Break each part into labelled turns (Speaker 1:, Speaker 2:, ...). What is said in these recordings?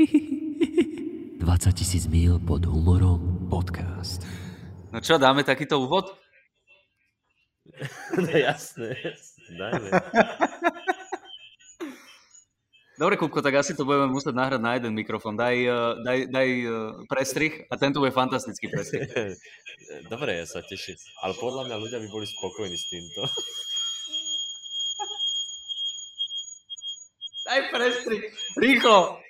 Speaker 1: 20 tisíc mil pod humorom podcast.
Speaker 2: No čo, dáme takýto úvod?
Speaker 3: No jasné, dajme.
Speaker 2: Dobre, Kupko, tak asi to budeme musieť nahrať na jeden mikrofón. Daj, eh, daj, daj eh, prestrih a tento bude fantastický prestrih.
Speaker 3: Dobre, ja sa teším. Ale podľa mňa ľudia by boli spokojní s týmto.
Speaker 2: Daj prestrih, rýchlo. rýchlo.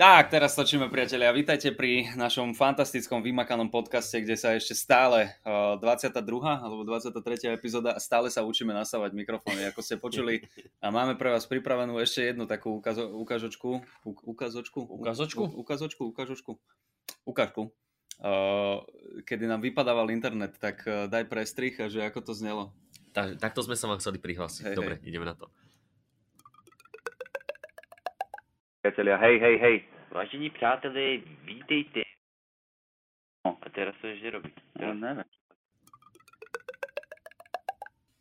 Speaker 2: Tak, teraz točíme, priatelia. Vítajte pri našom fantastickom vymakanom podcaste, kde sa ešte stále uh, 22. alebo 23. epizóda stále sa učíme nasávať mikrofóny, ako ste počuli. A máme pre vás pripravenú ešte jednu takú ukazo- ukážočku. U- ukázočku?
Speaker 3: Ukázočku?
Speaker 2: U- ukázočku, ukážočku. Ukážku. Uh, kedy nám vypadával internet, tak uh, daj prestrih, a že ako to znelo.
Speaker 3: Tak, takto sme sa vám chceli prihlásiť.
Speaker 2: Hej,
Speaker 3: Dobre, ideme na to.
Speaker 4: Priatelia, hej, hej, hej. Vážení přátelé, vítejte. No, a teraz to ešte robí. Teraz neviem.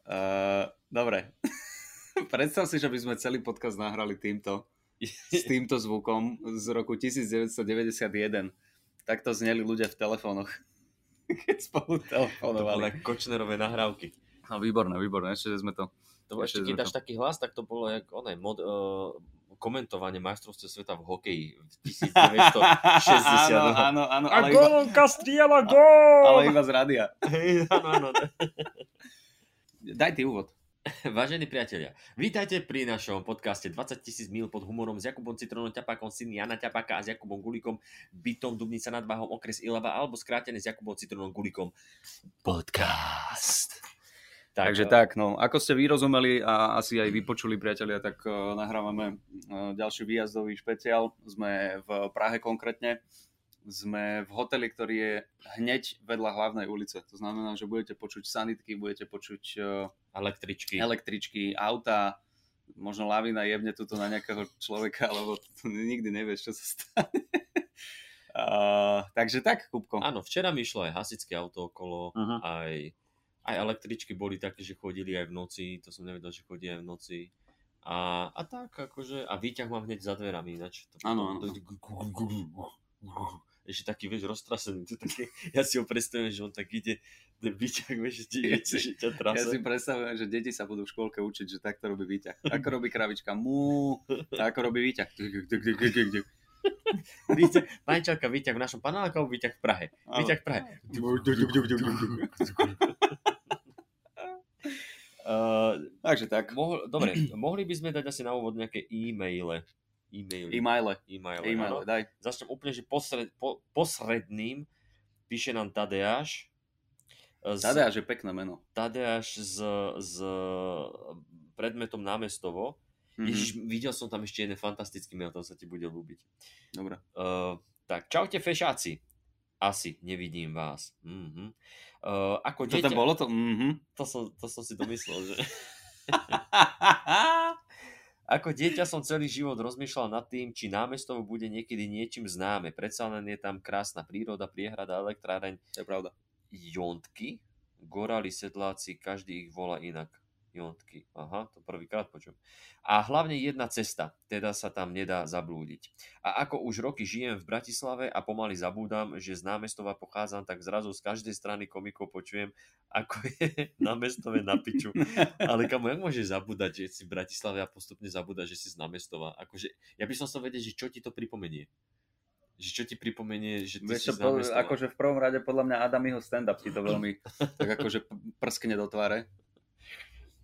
Speaker 2: Uh, dobre. Predstav si, že by sme celý podcast nahrali týmto, s týmto zvukom z roku 1991. Takto zneli ľudia v telefónoch, keď spolu
Speaker 3: To boli
Speaker 2: telefonovali.
Speaker 3: ako Kočnerové nahrávky.
Speaker 2: No, výborné, výborné, ešte sme to...
Speaker 3: To bolo ešte, keď dáš
Speaker 2: to-
Speaker 3: taký hlas, tak to bolo jak oné, mod, uh, komentovanie majstrovstiev sveta v hokeji v 1960.
Speaker 2: áno, áno, áno,
Speaker 3: A
Speaker 2: ale iba,
Speaker 3: gól, Castriela, gól!
Speaker 2: ale iba z rádia.
Speaker 3: Hej, áno, áno.
Speaker 2: Daj ty úvod.
Speaker 3: Vážení priatelia, vítajte pri našom podcaste 20 tisíc mil pod humorom s Jakubom Citronom Ťapákom, syn Jana Ťapáka a s Jakubom Gulikom, bytom Dubnica nad Váhom, okres Ilava, alebo skrátené s Jakubom Citronom Gulikom. Podcast.
Speaker 2: Takže
Speaker 3: eh,
Speaker 2: tak, no, ako ste vyrozumeli a asi aj vypočuli, priatelia, tak uh, nahrávame uh, ďalší výjazdový špeciál. Sme v Prahe konkrétne. Sme v hoteli, ktorý je hneď vedľa hlavnej ulice. To znamená, že budete počuť sanitky, budete počuť uh,
Speaker 3: Električky.
Speaker 2: električky, auta, možno lavina jebne tuto na nejakého človeka, lebo nikdy nevieš, čo sa stane. uh, takže tak, Kupko.
Speaker 3: Áno, včera mi išlo aj hasičské auto okolo,
Speaker 2: Mhm.
Speaker 3: aj, aj električky boli také, že chodili aj v noci, to som nevedel, že chodí aj v noci. A, a tak, akože, a výťah mám hneď za dverami, ináč. To,
Speaker 2: Áno, áno.
Speaker 3: Ešte taký, vieš, roztrasený. To také, ja si ho predstavujem, že on tak ide, ten výťah, vieš, že, že, ťa trase.
Speaker 2: Ja si predstavujem, že deti sa budú v škôlke učiť, že takto robí výťah. Ako robí kravička? Mú. A ako robí výťah?
Speaker 3: Výťah, pančelka, výťah v našom paneláku, výťah v Prahe. Výťah v Prahe. Uh,
Speaker 2: Takže tak.
Speaker 3: mohol, dobre, mohli by sme dať asi na úvod nejaké e-maile. E-maily.
Speaker 2: E-maile.
Speaker 3: E-maile,
Speaker 2: E-maile, daj.
Speaker 3: Začnem úplne, že posred, po, posredným píše nám Tadeáš. Z,
Speaker 2: Tadeáš je pekné meno.
Speaker 3: Tadeáš z, z predmetom námestovo.
Speaker 2: Mhm.
Speaker 3: Ježiš, videl som tam ešte jeden fantastický mail, to sa ti bude ľúbiť.
Speaker 2: Dobre.
Speaker 3: Uh, tak, čaute fešáci. Asi, nevidím vás. Mhm. Uh, ako
Speaker 2: Čo tam bolo to? Mhm.
Speaker 3: To som, to som si domyslel, že... Ako dieťa som celý život rozmýšľal nad tým, či námestovo bude niekedy niečím známe. Predsa len je tam krásna príroda, priehrada, elektráreň,
Speaker 2: To je pravda.
Speaker 3: jontky, gorali, sedláci, každý ich volá inak. Jontky, aha, to prvýkrát počujem. A hlavne jedna cesta, teda sa tam nedá zablúdiť. A ako už roky žijem v Bratislave a pomaly zabúdam, že z námestova pochádzam, tak zrazu z každej strany komikov počujem, ako je námestové na piču. Ale kamo, jak môžeš zabúdať, že si v Bratislave a postupne zabúdať, že si z námestova? Akože, ja by som sa vedieť, že čo ti to pripomenie. Že čo ti pripomenie, že ty
Speaker 2: Vieš
Speaker 3: si
Speaker 2: po, akože v prvom rade podľa mňa Adamiho stand-up ti to veľmi tak akože prskne do tváre.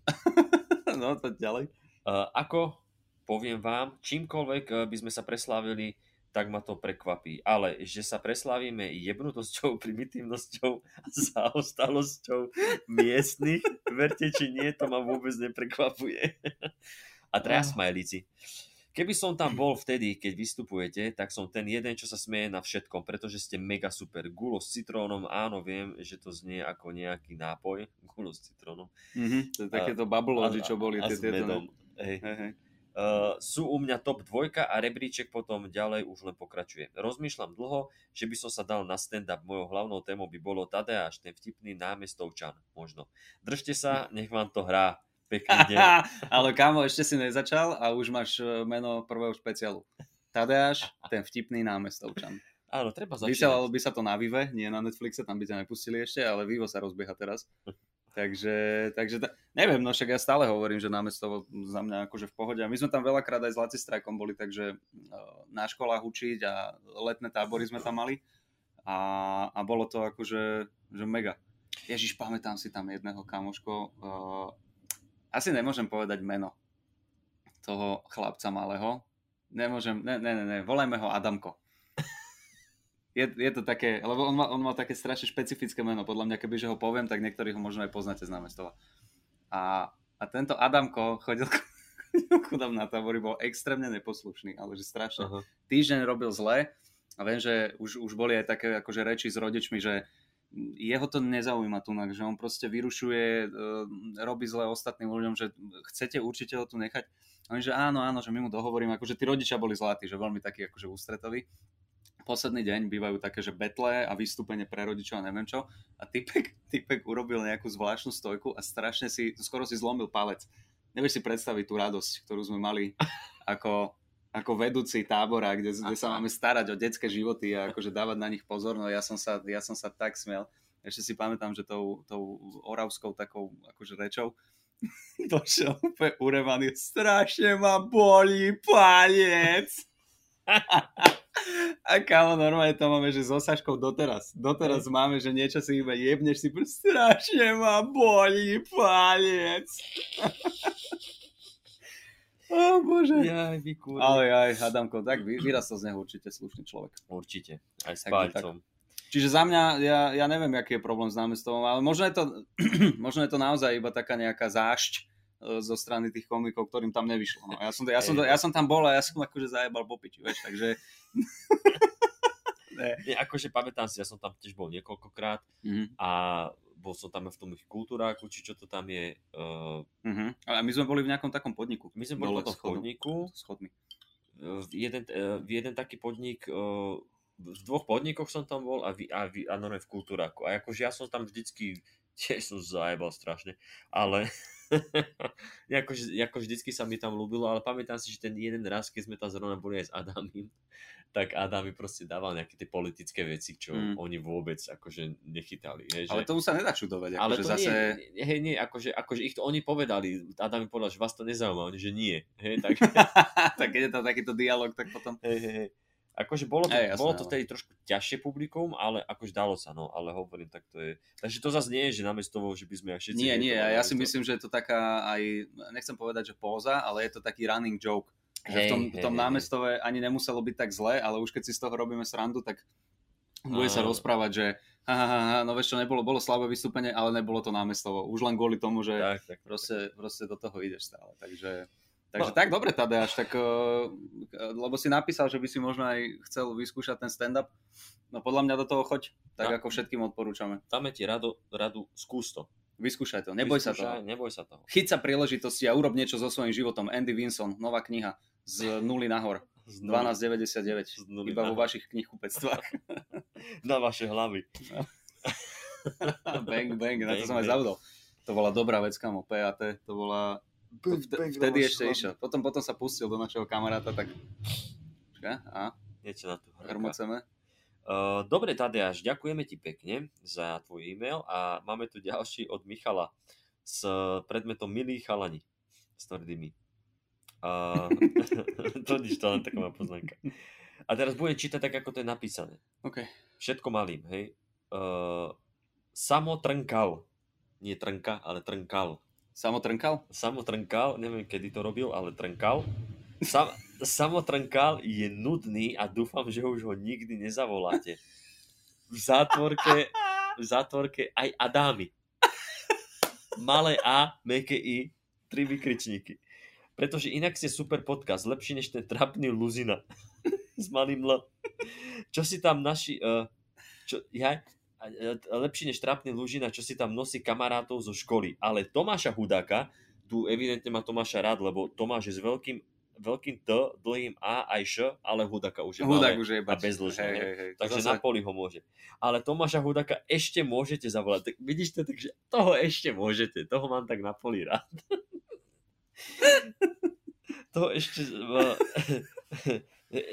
Speaker 2: no, to ďalej.
Speaker 3: Uh, ako poviem vám, čímkoľvek uh, by sme sa preslávili, tak ma to prekvapí. Ale že sa preslávime jebnutosťou, primitívnosťou a zaostalosťou miestnych, verte či nie, to ma vôbec neprekvapuje. a traja smajlíci. Keby som tam bol vtedy, keď vystupujete, tak som ten jeden, čo sa smeje na všetkom, pretože ste mega super. Gulo s citrónom, áno, viem, že to znie ako nejaký nápoj. Gulo s citrónom.
Speaker 2: Mhm. To je takéto
Speaker 3: A-
Speaker 2: čo boli.
Speaker 3: a s
Speaker 2: tieto,
Speaker 3: medom.
Speaker 2: no.
Speaker 3: Hej.
Speaker 2: Hej, hej.
Speaker 3: Uh, sú u mňa top dvojka a rebríček potom ďalej už len pokračuje. Rozmýšľam dlho, že by som sa dal na stand-up. Mojou hlavnou témou by bolo Tadeáš, ten vtipný námestovčan, možno. Držte sa, nech vám to hrá. Pekný deň.
Speaker 2: Ale kámo, ešte si nezačal a už máš e, meno prvého špeciálu. Tadeáš, ten vtipný námestovčan.
Speaker 3: Áno, treba
Speaker 2: Vysielalo
Speaker 3: začínať.
Speaker 2: by sa to na Vive, nie na Netflixe, tam by ťa nepustili ešte, ale Vivo sa rozbieha teraz. Takže, takže ta, neviem, no však ja stále hovorím, že námestovo za mňa akože v pohode. A my sme tam veľakrát aj s Lacistrajkom boli, takže uh, na školách učiť a letné tábory sme tam mali. A, a bolo to akože že mega. Ježiš, pamätám si tam jedného kamoško. Uh, asi nemôžem povedať meno toho chlapca malého. Nemôžem, ne, ne, ne, ne, volajme ho Adamko je, je to také, lebo on má, on má také strašne špecifické meno. Podľa mňa, keby že ho poviem, tak niektorí ho možno aj poznáte z námestova. A, a tento Adamko chodil, chodil chudám na tábory, bol extrémne neposlušný, ale že strašne.
Speaker 3: Aha.
Speaker 2: Týždeň robil zle a viem, že už, už boli aj také akože reči s rodičmi, že jeho to nezaujíma tu, že on proste vyrušuje, e, robí zle ostatným ľuďom, že chcete určite ho tu nechať. A oni, že áno, áno, že my mu dohovorím, akože tí rodičia boli zlatí, že veľmi takí akože ústretoví posledný deň bývajú také, že betle a vystúpenie pre rodičov a neviem čo. A typek, typek urobil nejakú zvláštnu stojku a strašne si, skoro si zlomil palec. Nevieš si predstaviť tú radosť, ktorú sme mali ako, ako vedúci tábora, kde, kde sa máme starať o detské životy a akože dávať na nich pozor. No ja som sa, ja som sa tak smiel. Ešte si pamätám, že tou, tou oravskou takou akože rečou došiel úplne urevaný. Strašne ma bolí palec. A kámo, normálne to máme, že so Saškou doteraz. Doteraz máme, že niečo si iba jebneš si, strašne ma bolí palec. Ó, bože.
Speaker 3: Jaj, vy kurva.
Speaker 2: Ale aj, Adamko, tak vy, vyrastol z neho určite slušný človek.
Speaker 3: Určite. Aj s
Speaker 2: Takže
Speaker 3: palcom.
Speaker 2: Čiže za mňa, ja, ja neviem, aký je problém s námestovom, ale možno je, to, možno je to naozaj iba taká nejaká zášť e, zo strany tých komikov, ktorým tam nevyšlo. No, ja, som, ja, som, ja som tam bol a ja som akože zajebal po piči, vieš, takže... ne.
Speaker 3: Nie, akože pamätám si, ja som tam tiež bol niekoľkokrát
Speaker 2: Mhm,
Speaker 3: a bol som tam v tom ich kultúráku, či čo to tam je. Uh,
Speaker 2: mhm. A my sme boli v nejakom takom podniku.
Speaker 3: my sme boli v
Speaker 2: schodom.
Speaker 3: chodníku,
Speaker 2: Schodmi.
Speaker 3: uh, jeden, uh, jeden taký podnik, uh, v dvoch podnikoch som tam bol a, vy, a, vy, a normálne v kultúráku. A akože ja som tam vždycky, tiež som zajebal strašne, ale akože, ako vždycky sa mi tam ľúbilo, ale pamätám si, že ten jeden raz, keď sme tam zrovna boli aj s Adamim, tak Adam mi proste dával nejaké tie politické veci, čo
Speaker 2: Mm.
Speaker 3: oni vôbec akože nechytali.
Speaker 2: Ale
Speaker 3: že...
Speaker 2: tomu sa nedá čudovať.
Speaker 3: Ale
Speaker 2: akože
Speaker 3: to
Speaker 2: zase...
Speaker 3: nie, hej, nie, akože, akože ich to oni povedali, Adam mi povedal, že vás to nezaujíma, oni, že nie, hej, tak,
Speaker 2: tak keď je tam takýto dialog, tak potom...
Speaker 3: hej, hej, hej. Akože bolo to,
Speaker 2: Hej, jasné,
Speaker 3: bolo to
Speaker 2: ale-
Speaker 3: vtedy trošku ťažšie publikum, ale akože dalo sa, no, ale hovorím, tak to je, takže to zase nie je, že namiesto že by sme aj všetci...
Speaker 2: Nie, nie, ja
Speaker 3: ale
Speaker 2: si
Speaker 3: to-
Speaker 2: myslím, že je to taká aj, nechcem povedať, že póza, ale je to taký running joke. Že v tom, v tom
Speaker 3: hej, hej.
Speaker 2: námestove ani nemuselo byť tak zle, ale už keď si z toho robíme srandu, tak bude sa rozprávať, že ha, ha, ha, no vieš čo, nebolo, bolo slabé vystúpenie, ale nebolo to námestovo. Už len kvôli tomu, že
Speaker 3: Tak, tak,
Speaker 2: proste, proste do toho ideš stále. Takže, takže
Speaker 3: No.
Speaker 2: tak, dobre Tadeáš, tak, uh, lebo si napísal, že by si možno aj chcel vyskúšať ten stand-up. No podľa mňa do toho choď, tak
Speaker 3: No.
Speaker 2: ako všetkým odporúčame.
Speaker 3: dáme ti radu, radu, skús to.
Speaker 2: Vyskúšaj to, neboj sa
Speaker 3: Vyskúšaj,
Speaker 2: toho.
Speaker 3: Neboj sa toho.
Speaker 2: Chyť sa príležitosti a urob niečo so svojím životom. Andy Vinson, nová kniha. Z nuly nahor.
Speaker 3: Z nuly-
Speaker 2: 12,99.
Speaker 3: z nuly
Speaker 2: Iba vo
Speaker 3: nahor.
Speaker 2: vašich knihkupectvách.
Speaker 3: Na vaše hlavy.
Speaker 2: bang, bang, na to
Speaker 3: Bang,
Speaker 2: som aj
Speaker 3: bang.
Speaker 2: zabudol. To bola dobrá vec, kamo, PAT, to bola... To vte, vtedy ešte išiel. Potom, potom sa pustil do našeho kamaráta, tak... Počkaj, a
Speaker 3: Niečo na to.
Speaker 2: hrmoceme.
Speaker 3: Uh, dobre, Tadeáš, ďakujeme ti pekne za tvoj e-mail a máme tu ďalší od Michala s predmetom Milí chalani s tvrdými. Uh, to nič, to len taká moja poznámka. A teraz budem čítať tak, ako to je napísané.
Speaker 2: OK.
Speaker 3: Všetko malým, hej. Uh, samo trnkal. Nie trnka, ale trnkal.
Speaker 2: Samo trnkal?
Speaker 3: Samo trnkal, neviem kedy to robil, ale trnkal. Sam, samo trnkal je nudný a dúfam, že už ho nikdy nezavoláte. V zátvorke, v zátvorke aj Adámy. Malé A, meké I, tri vykričníky. Pretože inak ste super podcast, lepší než ten trapný Luzina. S malým L. Čo si tam naši... Uh, čo, ja, e, lepší než trapný Lužina, čo si tam nosí kamarátov zo školy. Ale Tomáša Hudáka, tu evidentne má Tomáša rád, lebo Tomáš je s veľkým veľkým T, dlhým A aj Š, ale Hudaka už je malé
Speaker 2: už je
Speaker 3: a bezdĺžne.
Speaker 2: Hej,
Speaker 3: hej.
Speaker 2: hej.
Speaker 3: Takže na poli ho môže. Ale Tomáša Hudaka ešte môžete zavolať. Tak vidíš to, takže toho ešte môžete. Toho mám tak na poli rád. toho ešte...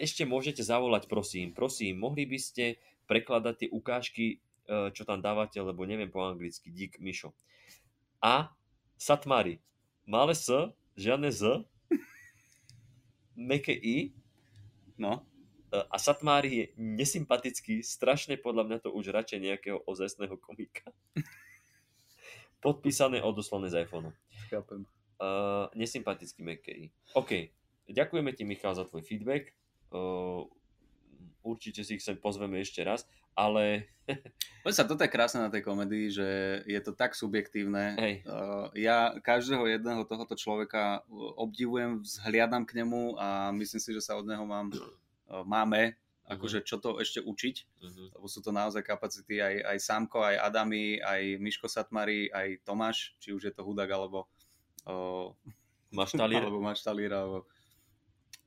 Speaker 3: ešte môžete zavolať, prosím. Prosím, mohli by ste prekladať tie ukážky, eh, čo tam dávate, lebo neviem po anglicky. Dík, Mišo. A Satmari. Malé S, žiadne Z, meké I,
Speaker 2: No,
Speaker 3: E, a Satmári je nesympatický, strašne podľa mňa to už radšej nejakého ozajstného komika. Podpísané, odoslané z iPhone.
Speaker 2: chápem.
Speaker 3: Uh, nesympatický McKay. OK, ďakujeme ti Michal za tvoj feedback. Uh, určite si ich sem pozveme ešte raz, ale
Speaker 2: Poď sa, toto je krásne na tej komedii, že je to tak subjektívne.
Speaker 3: hej,
Speaker 2: Uh, ja každého jedného tohoto človeka obdivujem, vzhliadam k nemu a myslím si, že sa od neho mám, uh, máme akože čo to ešte učiť,
Speaker 3: uh-huh.
Speaker 2: lebo sú to naozaj kapacity aj, aj Sámko, aj Adami, aj Miško Satmari, aj Tomáš, či už je to Hudak alebo, uh,
Speaker 3: máš talír?
Speaker 2: alebo Maštalír, alebo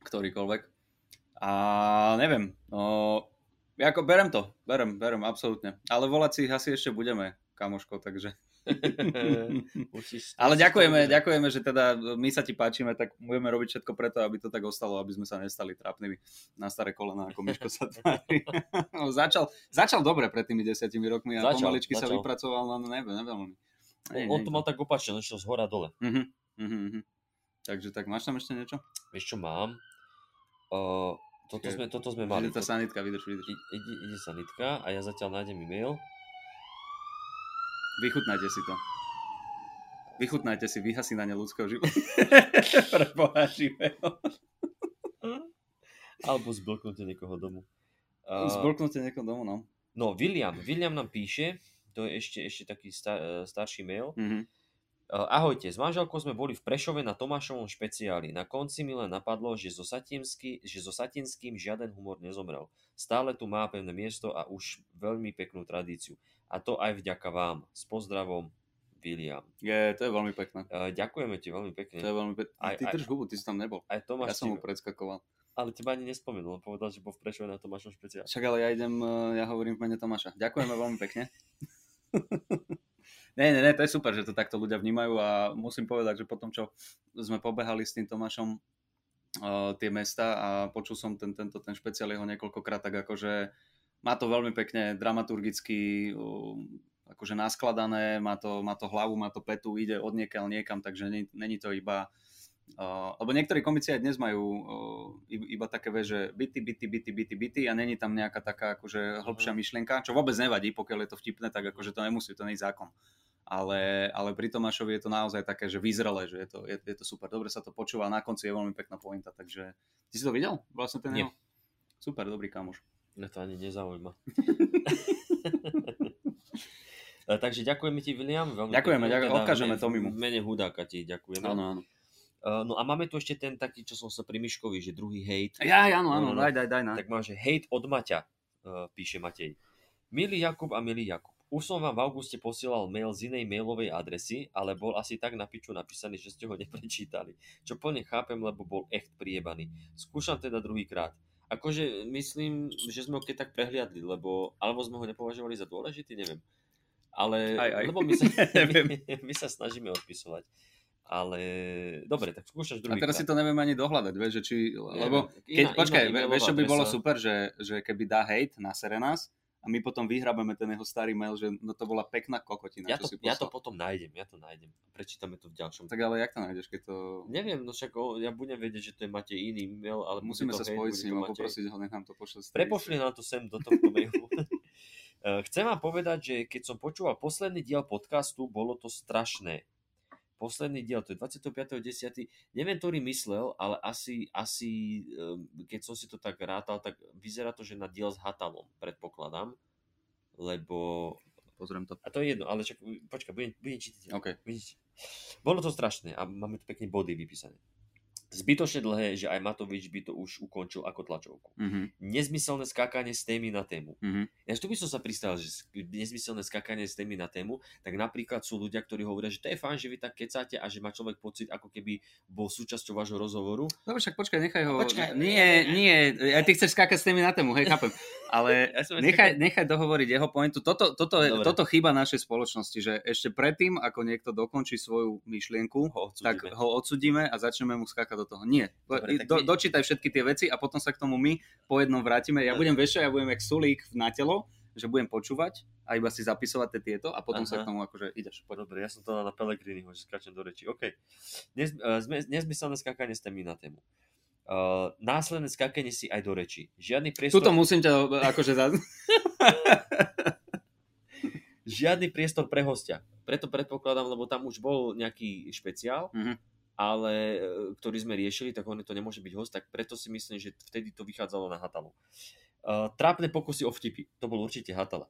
Speaker 2: ktorýkoľvek. A neviem, no, ja ako berem to, berem, berem, absolútne. Ale volať si ich asi ešte budeme, kamoško, takže...
Speaker 3: Musíš-
Speaker 2: Ale ďakujeme, ďakujeme, že teda my sa ti páčime, tak budeme robiť všetko preto, aby to tak ostalo, aby sme sa nestali trápnymi na staré kolena, ako Miško sa tvári. No, začal, začal dobre pred tými desiatimi rokmi a
Speaker 3: Začal,
Speaker 2: pomaličky sa
Speaker 3: začal.
Speaker 2: vypracoval, no neviem, neviem. Nie,
Speaker 3: On
Speaker 2: nie,
Speaker 3: to mal tak opačne, on išiel z hora dole.
Speaker 2: Mhm, mhm. Takže tak, máš tam ešte niečo?
Speaker 3: Vieš čo mám? Uh, toto, sme, toto sme mali.
Speaker 2: Ide tá sanitka, vydrž, vydrž.
Speaker 3: Ide, ide sa nitka a ja zatiaľ nájdem e-mail.
Speaker 2: Vychutnajte si to. Vychutnajte si vyhasínanie ľudského života. Pre Boha živého.
Speaker 3: Alebo zblknutie niekoho domu. Uh,
Speaker 2: Zbolknutie niekoho domu, no.
Speaker 3: no, William. William nám píše, to je ešte, ešte taký star, eh, starší mail.
Speaker 2: Mhm.
Speaker 3: Uh, ahojte, s manželkou sme boli v Prešove na Tomášovom špeciáli. Na konci mi len napadlo, že so, Satinsky, že so Satinským žiaden humor nezomrel. Stále tu má pevné miesto a už veľmi peknú tradíciu. A to aj vďaka vám. S pozdravom, William.
Speaker 2: Je, to je veľmi pekné.
Speaker 3: Uh, ďakujeme ti veľmi pekne.
Speaker 2: To je veľmi pekné.
Speaker 3: Aj-
Speaker 2: Ty drž hubu, ty si tam nebol.
Speaker 3: Aj
Speaker 2: Ja
Speaker 3: Tomáš,
Speaker 2: som
Speaker 3: ti-
Speaker 2: mu predskakoval.
Speaker 3: ale teba ani nespomenul. Povedal, že bol v Prešove na Tomášom špeciáli.
Speaker 2: Však ale ja idem, ja hovorím v mene Tomáša. Ďakujeme veľmi pekne. ne, ne, ne, to je super, že to takto ľudia vnímajú a musím povedať, že potom, čo sme pobehali s tým Tomášom uh, tie mesta a počul som ten, tento, ten špeciál jeho niekoľkokrát, tak akože má to veľmi pekne dramaturgicky uh, akože naskladané, má to, má to hlavu, má to petu, ide od niekiaľ niekam, takže není, není to iba Uh, lebo niektorí komici aj dnes majú uh, iba, také, vieš, že byty, byty, byty, byty, byty a není tam nejaká taká akože hĺbšia myšlienka, čo vôbec nevadí, pokiaľ je to vtipné, tak akože to nemusí, to nie je zákon. Ale, ale pri Tomášovi je to naozaj také, že vyzrelé, že je to, je, je to super, dobre sa to počúva, na konci je veľmi pekná pointa, takže ty si to videl? Vlastne ten
Speaker 3: Nie.
Speaker 2: jeho? Super, dobrý kamoš.
Speaker 3: Mňa to ani nezaujíma. E, Takže ďakujeme ti, William. Veľmi
Speaker 2: Ďakujeme,
Speaker 3: pekne.
Speaker 2: ďakujem,
Speaker 3: Teda
Speaker 2: odkážeme Tomimu.
Speaker 3: Mene Hudáka ti ďakujeme.
Speaker 2: Áno, áno.
Speaker 3: E, No a máme tu ešte ten taký, čo som sa pri Miškovi, že druhý hejt.
Speaker 2: Ja, áno, áno,
Speaker 3: No, no, no.
Speaker 2: daj, daj, daj, na.
Speaker 3: Tak má, že hejt od Maťa, e, píše Matej. Milý Jakub a milý Jakub, už som vám v auguste posielal mail z inej mailovej adresy, ale bol asi tak na piču napísaný, že ste ho neprečítali. Čo plne chápem, lebo bol echt priebaný. Skúšam teda druhýkrát. Akože myslím, že sme ho keď tak prehliadli, lebo, alebo sme ho nepovažovali za dôležitý, neviem. Ale,
Speaker 2: Aj, aj.
Speaker 3: lebo my sa, my, my sa snažíme odpisovať. Ale, dobre, tak skúšaš
Speaker 2: A
Speaker 3: druhýkrát.
Speaker 2: teraz si to neviem ani dohľadať, vieš, že či, lebo keď,
Speaker 3: Iná-
Speaker 2: počkaj,
Speaker 3: iná
Speaker 2: vieš, čo by bolo super, že, že keby dá hate na Serenas a my potom vyhrabeme ten jeho starý mail, že no to bola pekná kokotina,
Speaker 3: Ja to,
Speaker 2: si
Speaker 3: ja to
Speaker 2: poslal.
Speaker 3: potom nájdem, ja to nájdem. Prečítame to v ďalšom.
Speaker 2: Tak ale jak to nájdeš, keď to...
Speaker 3: Neviem, no však o, ja budem vedieť, že to je Matej iný mail, ale
Speaker 2: Musíme sa
Speaker 3: hej,
Speaker 2: spojiť s ním a poprosiť ho, nech nám to pošle.
Speaker 3: Prepošli nám to sem do tohto mailu. Eh, Chcem vám povedať, že keď som počúval posledný diel podcastu, bolo to strašné. Posledný diel, to je 25.10. Neviem, ktorý myslel, ale asi, asi eh, keď som si to tak rátal, tak vyzerá to, že na diel s Hatalom, predpokladám. Lebo...
Speaker 2: Pozriem to.
Speaker 3: A to je jedno, ale čak, počkaj, budem, budem čítať.
Speaker 2: OK.
Speaker 3: Vidíte? Bolo to strašné a máme tu pekne body vypísané. Zbytočne dlhé, že aj Matovič by to už ukončil ako tlačovku.
Speaker 2: Mhm,
Speaker 3: Nezmyselné skákanie z témy na tému.
Speaker 2: mhm.
Speaker 3: Ja tu by som sa pristal, že nezmyselné skákanie z témy na tému, tak napríklad sú ľudia, ktorí hovoria, že to je fajn, že vy tak kecáte a že má človek pocit, ako keby bol súčasťou vášho rozhovoru.
Speaker 2: Dobre, však počkaj, nechaj ho.
Speaker 3: Počkaj.
Speaker 2: Nie, nie, ja ty chceš skákať s témy na tému, hej, chápem. Ale
Speaker 3: Ja som
Speaker 2: nechaj, nechaj dohovoriť jeho pointu. Toto, toto, je-
Speaker 3: Dobre.
Speaker 2: toto chyba našej spoločnosti, že ešte predtým, ako niekto dokončí svoju myšlienku,
Speaker 3: Ho
Speaker 2: tak ho odsudíme a začneme mu skákať do toho. Nie.
Speaker 3: Dobre,
Speaker 2: do,
Speaker 3: vy-
Speaker 2: dočítaj všetky tie veci a potom sa k tomu my po jednom vrátime. Ja budem vieš čo, ja budem jak sulík na telo, že budem počúvať a iba si zapisovať tie tieto a potom sa
Speaker 3: Aha.
Speaker 2: k tomu akože ideš. Poď.
Speaker 3: Dobre, ja som to na Pelegriniho, že skáčem do reči. OK. Nez, uh, zme, nezmyselné skákanie z témy na tému. Uh, následné skákanie si aj do reči. Žiadny priestor,
Speaker 2: Tuto musím ťa akože za...
Speaker 3: žiadny priestor pre hostia. Preto predpokladám, lebo tam už bol nejaký špeciál,
Speaker 2: Mhm.
Speaker 3: Ale e, ktorý sme riešili, tak on to nemôže byť host, tak preto si myslím, že vtedy to vychádzalo na Hatalu. Uh, trápne pokusy o vtipy, to bol určite Hatala.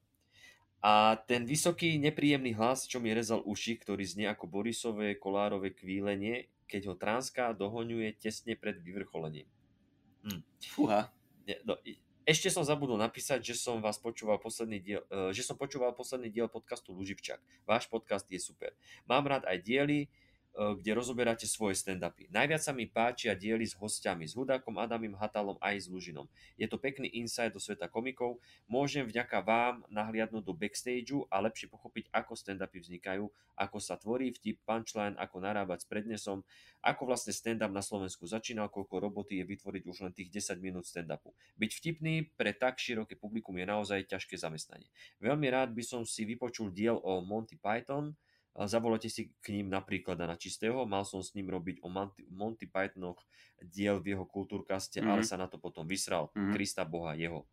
Speaker 3: A ten vysoký, nepríjemný hlas, čo mi rezal uši, ktorý znie ako Borisové kolárové kvílenie, keď ho Transka dohoňuje tesne pred vyvrcholením.
Speaker 2: Fúha.
Speaker 3: Ne, no, ešte som zabudol napísať, že som vás počúval posledný diel, e, že som počúval posledný diel podcastu Luživčak. Váš podcast je super. Mám rád aj diely, kde rozoberáte svoje stand-upy. Najviac sa mi páčia diely s hostiami, s Hudákom, Adamim, Hatalom aj s Lužinom. Je to pekný insight do sveta komikov. Môžem vďaka vám nahliadnúť do backstageu a lepšie pochopiť, ako stand-upy vznikajú, ako sa tvorí vtip, punchline, ako narábať s prednesom, ako vlastne stand-up na Slovensku začínal, koľko roboty je vytvoriť už len tých 10 minút stand-upu. Byť vtipný pre tak široké publikum je naozaj ťažké zamestnanie. Veľmi rád by som si vypočul diel o Monty Python, zavolajte si k ním napríklad na čistého, mal som s ním robiť o Monty, Pythonoch diel v jeho kultúrkaste,
Speaker 2: Mhm.
Speaker 3: ale sa na to potom vysral.
Speaker 2: Mhm.
Speaker 3: Krista Boha jeho.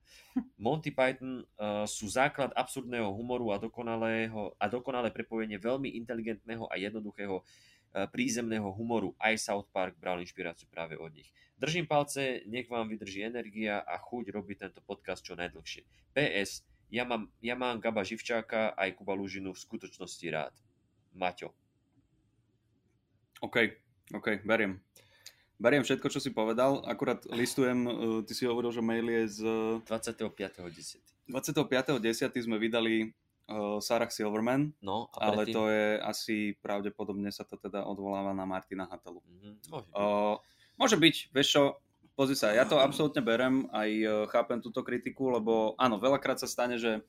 Speaker 3: Monty Python uh, sú základ absurdného humoru a dokonalého a dokonalé prepojenie veľmi inteligentného a jednoduchého uh, prízemného humoru. Aj South Park bral inšpiráciu práve od nich. Držím palce, nech vám vydrží energia a chuť robiť tento podcast čo najdlhšie. PS, ja mám, ja mám Gaba Živčáka aj Kuba Lužinu v skutočnosti rád. Maťo.
Speaker 2: OK, OK, beriem. Beriem všetko, čo si povedal, akurát listujem, uh, ty si hovoril, že mail je z
Speaker 3: 25.10.
Speaker 2: 25.10. sme vydali uh, Sarah Silverman,
Speaker 3: No, a
Speaker 2: ale to je asi pravdepodobne sa to teda odvoláva na Martina Hatalu.
Speaker 3: Mhm, môže.
Speaker 2: Uh, môže byť, vieš čo, pozri sa, ja to absolútne berem, aj chápem túto kritiku, lebo áno, veľakrát sa stane, že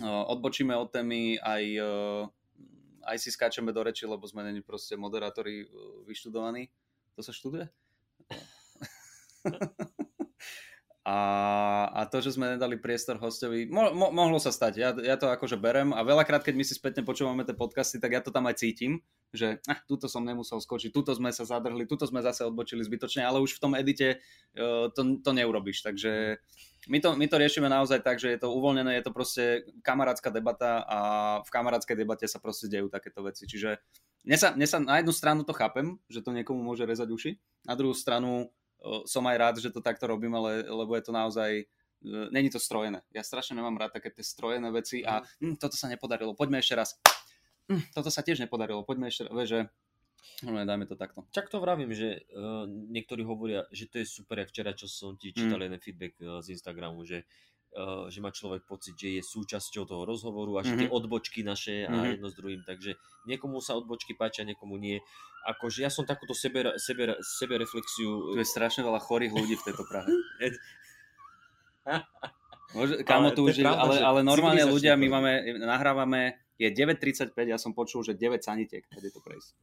Speaker 2: uh, odbočíme od témy, aj, uh, aj si skáčeme do reči, lebo sme není proste moderátori uh, vyštudovaní. To sa študuje? A, a to, že sme nedali priestor hostovi, mo, mo, mohlo sa stať, ja, ja to akože berem a veľakrát, keď my si spätne počúvame tie podcasty, tak ja to tam aj cítim, že ah, tuto som nemusel skočiť, tuto sme sa zadrhli, tuto sme zase odbočili zbytočne, ale už v tom edite uh, to, to neurobíš, takže my to, my to riešime naozaj tak, že je to uvoľnené, je to proste kamarátska debata a v kamarátskej debate sa proste dejú takéto veci, čiže mne sa, mne sa na jednu stranu to chápem, že to niekomu môže rezať uši, na druhú stranu som aj rád, že to takto robím, ale, lebo je to naozaj uh, není to strojené. Ja strašne nemám rád také tie strojené veci a hm, toto sa nepodarilo, poďme ešte raz. Hm, toto sa tiež nepodarilo, poďme ešte raz, že no, dajme to takto.
Speaker 3: Čak to vravím, že uh, niektorí hovoria, že to je super, jak včera, čo som ti čítal
Speaker 2: Mm.
Speaker 3: jeden feedback uh, z Instagramu, že, že má človek pocit, že je súčasťou toho rozhovoru a že
Speaker 2: Mhm.
Speaker 3: tie odbočky naše a
Speaker 2: Mhm.
Speaker 3: jedno s druhým, takže niekomu sa odbočky páčia, niekomu nie. Akože ja som takúto sebe, sebe, sebe reflexiu...
Speaker 2: Tu je strašne veľa chorých ľudí v tejto Prahe. Môže,
Speaker 3: Ale
Speaker 2: kámo, tu už
Speaker 3: pravda,
Speaker 2: ale, ale normálne ľudia, my máme, nahrávame, je 9.35, ja som počul, že 9 sanitiek, tady to prejsť.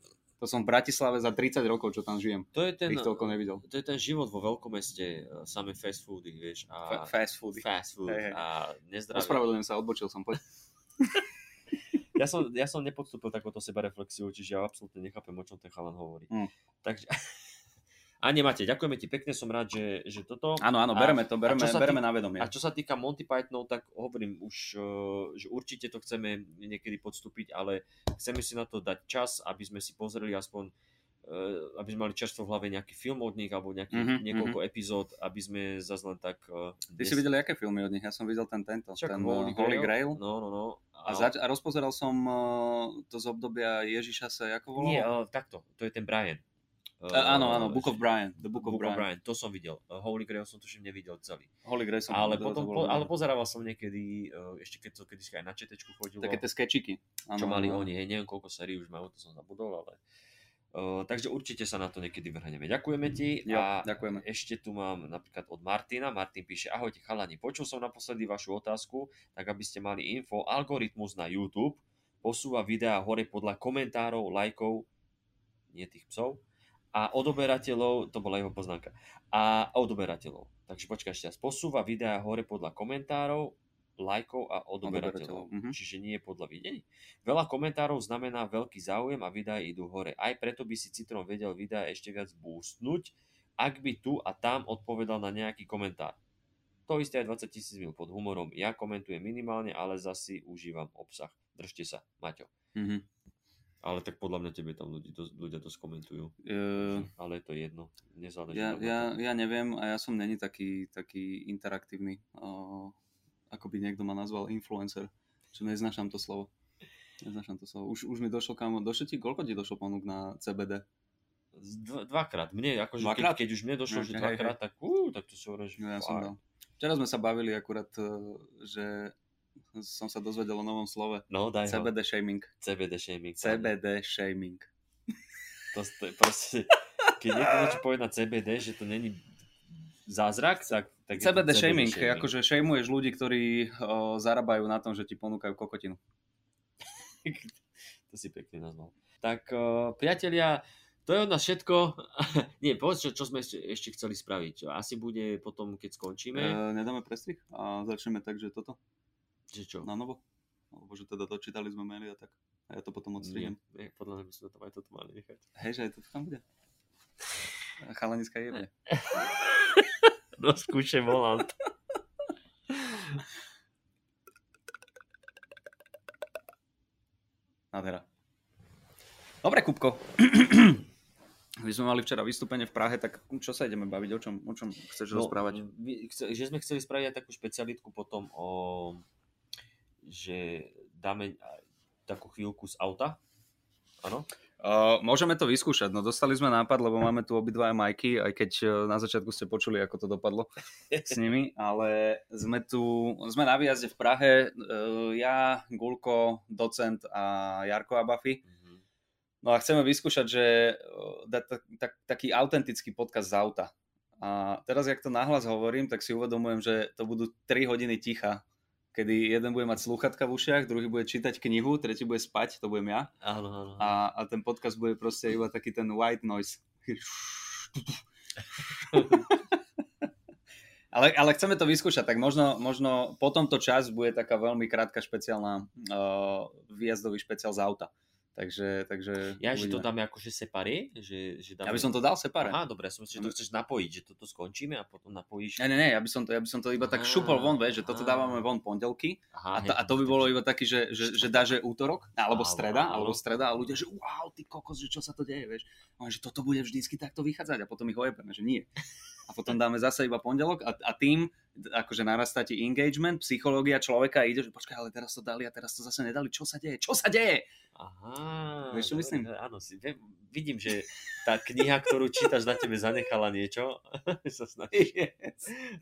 Speaker 2: To som v Bratislave za 30 rokov, čo tam žijem.
Speaker 3: To je ten,
Speaker 2: Ich toľko nevidel.
Speaker 3: to je ten život vo veľkomeste, uh, samé fast foody, vieš, a
Speaker 2: Fa- Fast food.
Speaker 3: fast food
Speaker 2: Hej, hej.
Speaker 3: a nezdravie.
Speaker 2: Ospravedlňujem sa, odbočil som. Poď.
Speaker 3: Ja som, ja som nepodstúpil takúto sebareflexiu, čiže ja absolútne nechápem, o čom ten chalan hovorí.
Speaker 2: Mm.
Speaker 3: Takže... A nemáte, ďakujeme ti pekne, som rád, že, že toto.
Speaker 2: Áno, áno, bereme to, bereme,
Speaker 3: a
Speaker 2: bereme
Speaker 3: tý-
Speaker 2: na vedomie.
Speaker 3: A čo sa týka Monty Pythonov, tak hovorím už, eh, že určite to chceme niekedy podstúpiť, ale chceme si na to dať čas, aby sme si pozreli aspoň, eh, aby sme mali čerstvo v hlave nejaký film od nich, alebo nejaký,
Speaker 2: Mhm,
Speaker 3: niekoľko epizód, aby sme zase len tak... eh,
Speaker 2: Ty si videl, aké filmy od nich? Ja som videl ten tento,
Speaker 3: Však
Speaker 2: ten
Speaker 3: Holy,
Speaker 2: uh, Holy Grail.
Speaker 3: No, no, no.
Speaker 2: A, zač- a rozpozeral som uh, to z obdobia Ježiša sa, ako volal?
Speaker 3: Nie, uh, takto, to je ten Brian.
Speaker 2: Uh, áno, áno, Book of Brian. The Book of
Speaker 3: Book of
Speaker 2: Brian.
Speaker 3: Brian, to som videl. Uh, Holy Grail som tuším nevidel celý.
Speaker 2: Holy Grail som
Speaker 3: ale,
Speaker 2: to- to
Speaker 3: potom, po, ale pozerával som niekedy, uh, ešte keď to kedysi aj na četečku chodilo,
Speaker 2: Také tie skečiky.
Speaker 3: čo mali oni, hej, neviem koľko sérií už majú, to som zabudol, ale... Uh, takže určite sa na to niekedy vrhneme. Ďakujeme ti
Speaker 2: Jo,
Speaker 3: a
Speaker 2: ďakujeme.
Speaker 3: ešte tu mám napríklad od Martina. Martin píše, ahojte chalani, počul som naposledy vašu otázku, tak aby ste mali info, algoritmus na YouTube posúva videá hore podľa komentárov, lajkov, nie tých psov, a odoberateľov, to bola jeho poznámka, a odoberateľov. Takže počkaj ešte raz, posúva videá hore podľa komentárov, lajkov a odoberateľov.
Speaker 2: Odoberateľov, mhm.
Speaker 3: Čiže nie podľa videní. Veľa komentárov znamená veľký záujem a videá idú hore. Aj preto by si Citron vedel videá ešte viac boostnúť, ak by tu a tam odpovedal na nejaký komentár. To isté aj 20 tisíc mil pod humorom. Ja komentujem minimálne, ale zasi užívam obsah. Držte sa, Maťo.
Speaker 2: Mhm.
Speaker 3: Ale tak podľa mňa tebe tam ľudí, dosť, ľudia to skomentujú.
Speaker 2: Uh,
Speaker 3: Ale je to jedno. Nezáleží
Speaker 2: ja, ja, ja neviem a ja som není taký, taký interaktívny, uh, ako by niekto ma nazval influencer. Čo neznášam to slovo. Neznášam to slovo. Už, už mi došlo kam, došlo ti, koľko ti došlo ponúk na CBD?
Speaker 3: Dva, dvakrát. Mne, akože
Speaker 2: Dvakrát?
Speaker 3: Keď, keď už mne došlo, že
Speaker 2: Hej, hej.
Speaker 3: dvakrát, tak, uh, tak to si hovorím,
Speaker 2: No, ja som dal. Včera sme sa bavili akurát, uh, že som sa dozvedel o novom slove.
Speaker 3: No, daj ho.
Speaker 2: CBD shaming.
Speaker 3: CBD shaming.
Speaker 2: CBD shaming.
Speaker 3: To, to je proste, keď niekto niečo povie na CBD, že to není zázrak, tak, tak je to
Speaker 2: CBD shaming, akože shameuješ ľudí, ktorí uh, zarábajú na tom, že ti ponúkajú kokotinu.
Speaker 3: to si pekne nazval. Tak uh, priatelia, to je od nás všetko. Nie, povedz, čo, čo sme ešte, ešte chceli spraviť. Asi bude potom, keď skončíme.
Speaker 2: Uh, nedáme prestrih a začneme tak, že toto
Speaker 3: že čo?
Speaker 2: na novo? Alebo že teda dočítali sme maily a tak. A ja to potom
Speaker 3: Nie,
Speaker 2: odstrihnem.
Speaker 3: nie, podľa mňa by sme tam aj toto mali nechať.
Speaker 2: Hej, že aj toto tam bude. Chalaniska jebe.
Speaker 3: No skúšaj volant.
Speaker 2: Nádhera. Dobre, Kupko. My sme mali včera vystúpenie v Prahe, tak čo sa ideme baviť? O čom, o čom chceš rozprávať?
Speaker 3: vy- chce- že sme chceli spraviť aj takú špecialitku potom o že dáme takú chvíľku z auta. Áno?
Speaker 2: Uh, môžeme to vyskúšať, no dostali sme nápad, lebo máme tu obidvaja majky, aj keď uh, na začiatku ste počuli, ako to dopadlo s nimi, ale sme tu, sme na výjazde v Prahe, uh, ja, Gulko, docent a Jarko Abafy.
Speaker 3: Mhm.
Speaker 2: No a chceme vyskúšať, že uh, dať tak, tak, taký autentický podcast z auta. A teraz, jak to nahlas hovorím, tak si uvedomujem, že to budú 3 hodiny ticha, kedy jeden bude mať slúchatka v ušiach, druhý bude čítať knihu, tretí bude spať, to budem ja
Speaker 3: Áno, áno.
Speaker 2: a, a ten podcast bude proste iba taký ten white noise. ale, ale chceme to vyskúšať, tak možno, možno po tomto čas bude taká veľmi krátka špeciálna uh, výjazdový špeciál z auta. Takže, takže
Speaker 3: Ja, že to
Speaker 2: uvidíme.
Speaker 3: dáme akože separé? Že, že dáme...
Speaker 2: Ja by som to dal separé.
Speaker 3: Aha, dobre, som si, že to chceš napojiť, že toto skončíme a potom napojíš.
Speaker 2: Ne, ne, ne, ja by som to, ja by som to iba tak
Speaker 3: Á,
Speaker 2: šupol von, vieš, že toto dávame von pondelky
Speaker 3: Aha,
Speaker 2: a, to, a to by bolo iba taký, že, že, že dá, že útorok, alebo streda, alebo streda a ľudia, že wow, ty kokos, že čo sa to deje, vieš. A že toto bude vždycky takto vychádzať a potom ich ojebeme, že nie. A potom dáme zase iba pondelok a, a tým akože narastá ti engagement, psychológia človeka a ide, že počkaj, ale teraz to dali a teraz to zase nedali, čo sa deje, čo sa deje?
Speaker 3: Aha.
Speaker 2: Vieš, čo myslím?
Speaker 3: Áno, si, viem, vidím, že tá kniha, ktorú čítaš, na tebe zanechala niečo. sa snažíš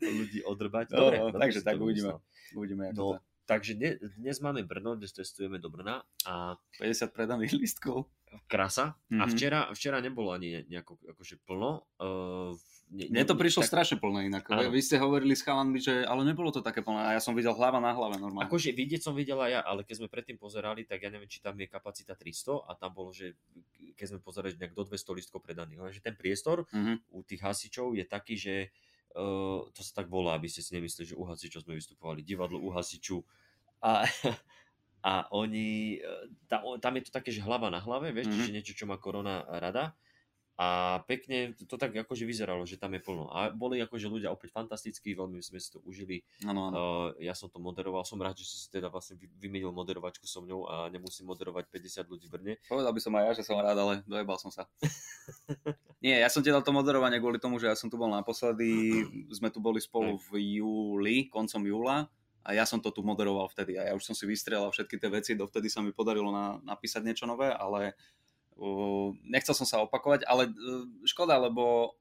Speaker 3: ľudí odrbať.
Speaker 2: No,
Speaker 3: Dobre,
Speaker 2: no,
Speaker 3: dobre
Speaker 2: takže tak uvidíme. Uvidíme,
Speaker 3: No, takže dne, dnes máme Brno, dnes testujeme do Brna a
Speaker 2: 50 predaných lístkov.
Speaker 3: krasa. A
Speaker 2: Mhm.
Speaker 3: včera, včera nebolo ani nejako akože plno. Uh, ne,
Speaker 2: Mne to prišlo
Speaker 3: tak,
Speaker 2: strašne plné inak.
Speaker 3: Áno.
Speaker 2: Vy ste hovorili s chalanmi, že ale nebolo to také plné a ja som videl hlava na hlave normálne.
Speaker 3: Akože vidieť som videla ja, ale keď sme predtým pozerali, tak ja neviem, či tam je kapacita 300 a tam bolo, že keď sme pozerali, že nejak do 200 listkov predaných. Lenže ten priestor
Speaker 2: Mhm.
Speaker 3: u tých hasičov je taký, že uh, to sa tak volá, aby ste si nemysleli, že u hasičov sme vystupovali, divadlo u hasiču. A, a oni, eh, tam, tam je to také, že hlava na hlave, vieš,
Speaker 2: Mhm.
Speaker 3: čiže niečo, čo má korona rada. A pekne to tak akože vyzeralo, že tam je plno. A boli akože ľudia opäť fantastickí, veľmi sme si to užili.
Speaker 2: Áno, áno.
Speaker 3: Uh, ja som to moderoval, som rád, že si teda vlastne vy- vymenil moderovačku so mňou a nemusím moderovať 50 ľudí v Brne.
Speaker 2: Povedal by som aj ja, že som rád, ale dojebal som sa. Nie, ja som ti dal to moderovanie kvôli tomu, že ja som tu bol naposledy, sme tu boli spolu v júli, koncom júla a ja som to tu moderoval vtedy a ja už som si vystrelal všetky tie veci, dovtedy sa mi podarilo na, napísať niečo nové, ale Uh, nechcel som sa opakovať, ale uh, škoda, lebo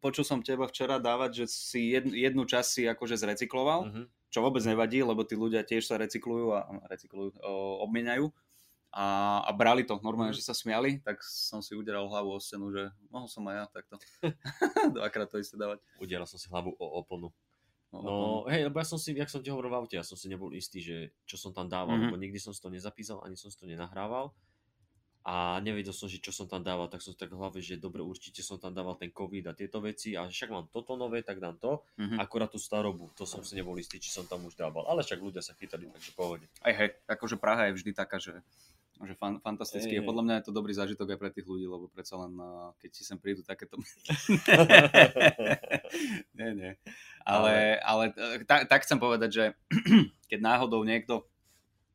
Speaker 2: počul som teba včera dávať, že si jednu, jednu časť si akože zrecykloval,
Speaker 3: Mhm.
Speaker 2: čo vôbec nevadí, lebo tí ľudia tiež sa recyklujú a recyklujú, uh, obmieniajú. A, a brali to, normálne,
Speaker 3: Mhm.
Speaker 2: že sa smiali, tak som si uderal hlavu o stenu, že mohol som aj ja takto dvakrát to isté dávať.
Speaker 3: Udieral som si hlavu o oponu.
Speaker 2: No,
Speaker 3: No, hej, lebo ja som si, jak som ti hovoril v aute, ja som si nebol istý, že čo som tam dával,
Speaker 2: Mhm.
Speaker 3: lebo nikdy som si to nezapísal, ani som si to nenahrával. A nevedel som, že čo som tam dával, tak som tak v hlave, že dobre, určite som tam dával ten COVID a tieto veci a však mám toto nové, tak dám to.
Speaker 2: Mhm.
Speaker 3: Akorát tú starobu, to som si nebol istý, či som tam už dával. Ale však ľudia sa chytali, takže pohode.
Speaker 2: Aj hej, akože Praha je vždy taká, že, že fan, fantastický.
Speaker 3: Hej,
Speaker 2: je. Podľa mňa je to dobrý zážitok aj pre tých ľudí, lebo predsa len, uh, keď si sem prídu takéto... nie, nie. Ale, ale eh, tak, tak chcem povedať, že keď náhodou niekto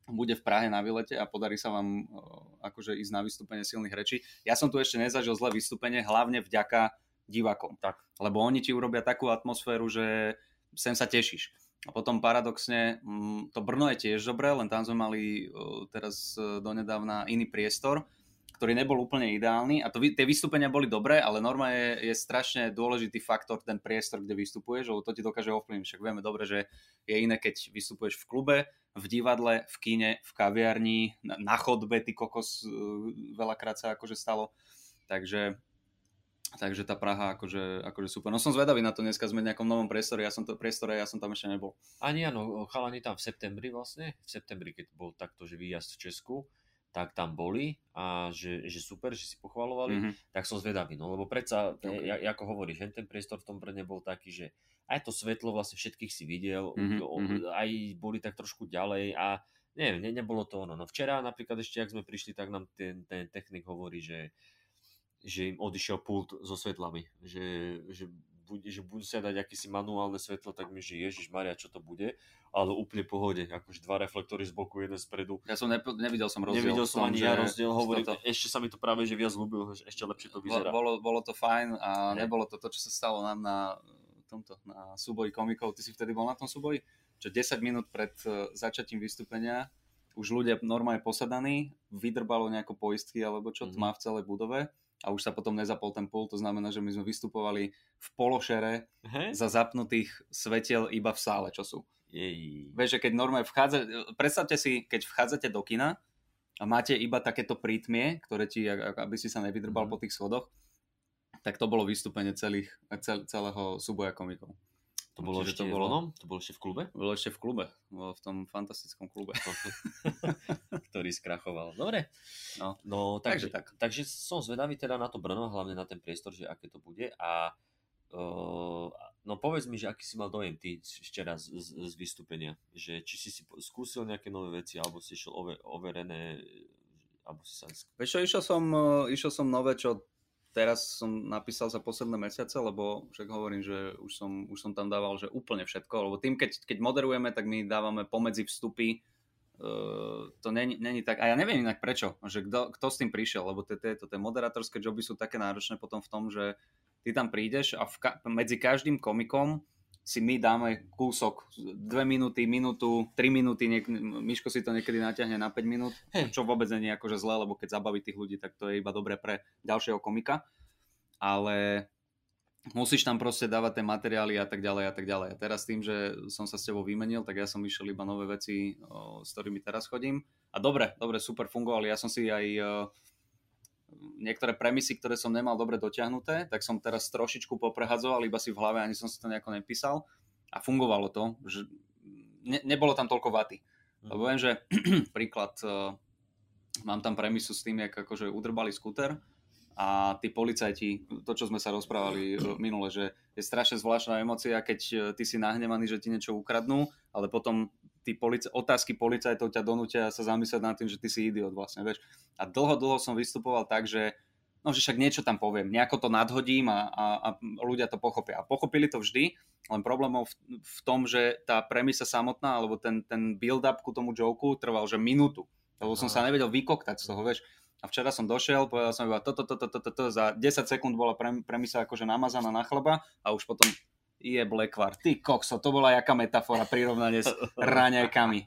Speaker 2: bude v Prahe na výlete a podarí sa vám uh, akože ísť na vystúpenie silných rečí. Ja som tu ešte nezažil zlé vystúpenie, hlavne vďaka divákom.
Speaker 3: Tak.
Speaker 2: Lebo oni ti urobia takú atmosféru, že sem sa tešíš. A potom paradoxne, mm, to Brno je tiež dobré, len tam sme mali uh, teraz uh, donedávna iný priestor, ktorý nebol úplne ideálny a to, tie vystúpenia boli dobré, ale norma je, je strašne dôležitý faktor ten priestor, kde vystupuješ, lebo to ti dokáže ovplyvniť. Však vieme dobre, že je iné, keď vystupuješ v klube, v divadle, v kine, v kaviarni, na, na chodbe, ty kokos, uh, veľakrát sa akože stalo. Takže Takže tá Praha akože, akože super. No som zvedavý na to, dneska sme v nejakom novom priestore, ja som to, priestore, ja som tam ešte nebol.
Speaker 3: Ani áno, chalani tam v septembri vlastne, v septembri, keď bol takto, že výjazd v Česku, tak tam boli a že, že super, že si pochvalovali,
Speaker 2: Mhm.
Speaker 3: tak som zvedavý, no lebo predsa,
Speaker 2: Ok.
Speaker 3: okay. ja, ako hovoríš, ten priestor v tom Brne bol taký, že aj to svetlo vlastne všetkých si videl,
Speaker 2: Mhm, mhm.
Speaker 3: aj boli tak trošku ďalej a neviem, ne, nebolo to ono. No včera napríklad ešte, ak sme prišli, tak nám ten, ten technik hovorí, že, že im odišiel pult so svetlami, že, že bude, že budú sa dať akýsi manuálne svetlo, tak mi, že Ježiš Maria, čo to bude, ale úplne pohode, akože dva reflektory z boku, jeden spredu.
Speaker 2: Ja som nepo, nevidel som rozdiel.
Speaker 3: Nevidel som
Speaker 2: tom,
Speaker 3: ani ja rozdiel, hovorím,
Speaker 2: toto-
Speaker 3: ešte sa mi to práve že viac ľúbilo, že ešte lepšie to vyzerá.
Speaker 2: Bolo, bolo to fajn a
Speaker 3: Hej.
Speaker 2: nebolo to to, čo sa stalo nám na tomto, na súboji komikov. Ty si vtedy bol na tom súboji? Čo 10 minút pred eh, začatím vystúpenia už ľudia normálne posadaní, vydrbalo nejako poistky alebo čo,
Speaker 3: Mhm.
Speaker 2: tma v celej budove a už sa potom nezapol ten pult, to znamená, že my sme vystupovali v pološere
Speaker 3: Hej?
Speaker 2: za zapnutých svetiel iba v sále, čo sú.
Speaker 3: Jej.
Speaker 2: Vieš, že keď normálne vchádza, predstavte si, keď vchádzate do kina a máte iba takéto prítmie, ktoré ti, aby si sa nevydrbal
Speaker 3: Mhm.
Speaker 2: po tých schodoch, tak to bolo vystúpenie celých, cel, celého súboja komikov.
Speaker 3: To bolo
Speaker 2: Čiže
Speaker 3: ešte
Speaker 2: to
Speaker 3: v
Speaker 2: bolo-
Speaker 3: onom? To bolo ešte v klube?
Speaker 2: Bolo ešte v klube, bolo v tom fantastickom klube.
Speaker 3: Ktorý skrachoval. Dobre.
Speaker 2: No.
Speaker 3: no
Speaker 2: Takže
Speaker 3: takže,
Speaker 2: tak.
Speaker 3: takže som zvedavý teda na to Brno, hlavne na ten priestor, že aké to bude a uh, no povedz mi, že aký si mal dojem ty včera z, z, z vystúpenia, že či si si skúsil nejaké nové veci, alebo si išiel over, overené, alebo si sa...
Speaker 2: Vieš čo, išiel som, eh, išiel som nové, čo teraz som napísal za posledné mesiace, lebo však hovorím, že už som, už som tam dával, že úplne všetko, lebo tým, keď, keď moderujeme, tak my dávame pomedzi vstupy, Uh, to není, není tak, a ja neviem inak prečo, že kto, kto s tým prišiel, lebo tie, moderátorské joby sú také náročné potom v tom, že ty tam prídeš a v ka- medzi každým komikom si my dáme kúsok, dve minúty, minútu, tri minúty, niek- Miško si to niekedy natiahne na 5 minút, čo vôbec nie je akože zlé, lebo keď zabaví tých ľudí, tak to je iba dobré pre ďalšieho komika, ale musíš tam proste dávať tie materiály a tak ďalej a tak ďalej. A teraz tým, že som sa s tebou vymenil, tak ja som išiel iba nové veci, o, s ktorými teraz chodím. A dobre, dobre, super fungovali. Ja som si aj niektoré premisy, ktoré som nemal dobre dotiahnuté, tak som teraz trošičku poprehadzoval, iba si v hlave, ani som si to nejako nepísal. A fungovalo to, že ne, nebolo tam toľko vaty. Lebo viem, že príklad, uh, mám tam premisu s tým, jak akože udrbali skúter a tí policajti, to čo sme sa rozprávali uh, minule, že je strašne zvláštna emócia, keď uh, ty si nahnevaný, že ti niečo ukradnú, ale potom tí polic- otázky policajtov ťa donútia sa zamyslieť nad tým, že ty si idiot vlastne, vieš. A dlho, dlho som vystupoval tak, že no, že však niečo tam poviem, nejako to nadhodím a, a, a ľudia to pochopia. A pochopili to vždy, len problémov v, v tom, že tá premisa samotná, alebo ten, ten build-up ku tomu joku trval, že minútu. Lebo som sa nevedel vykoktať z toho, vieš. A včera som došiel, povedal som iba toto, toto, toto, toto, za 10 sekúnd bola pre, premisa akože namazaná na chleba a už potom je blekvar. Ty kokso, to bola jaká metafora prirovnanie s raňajkami.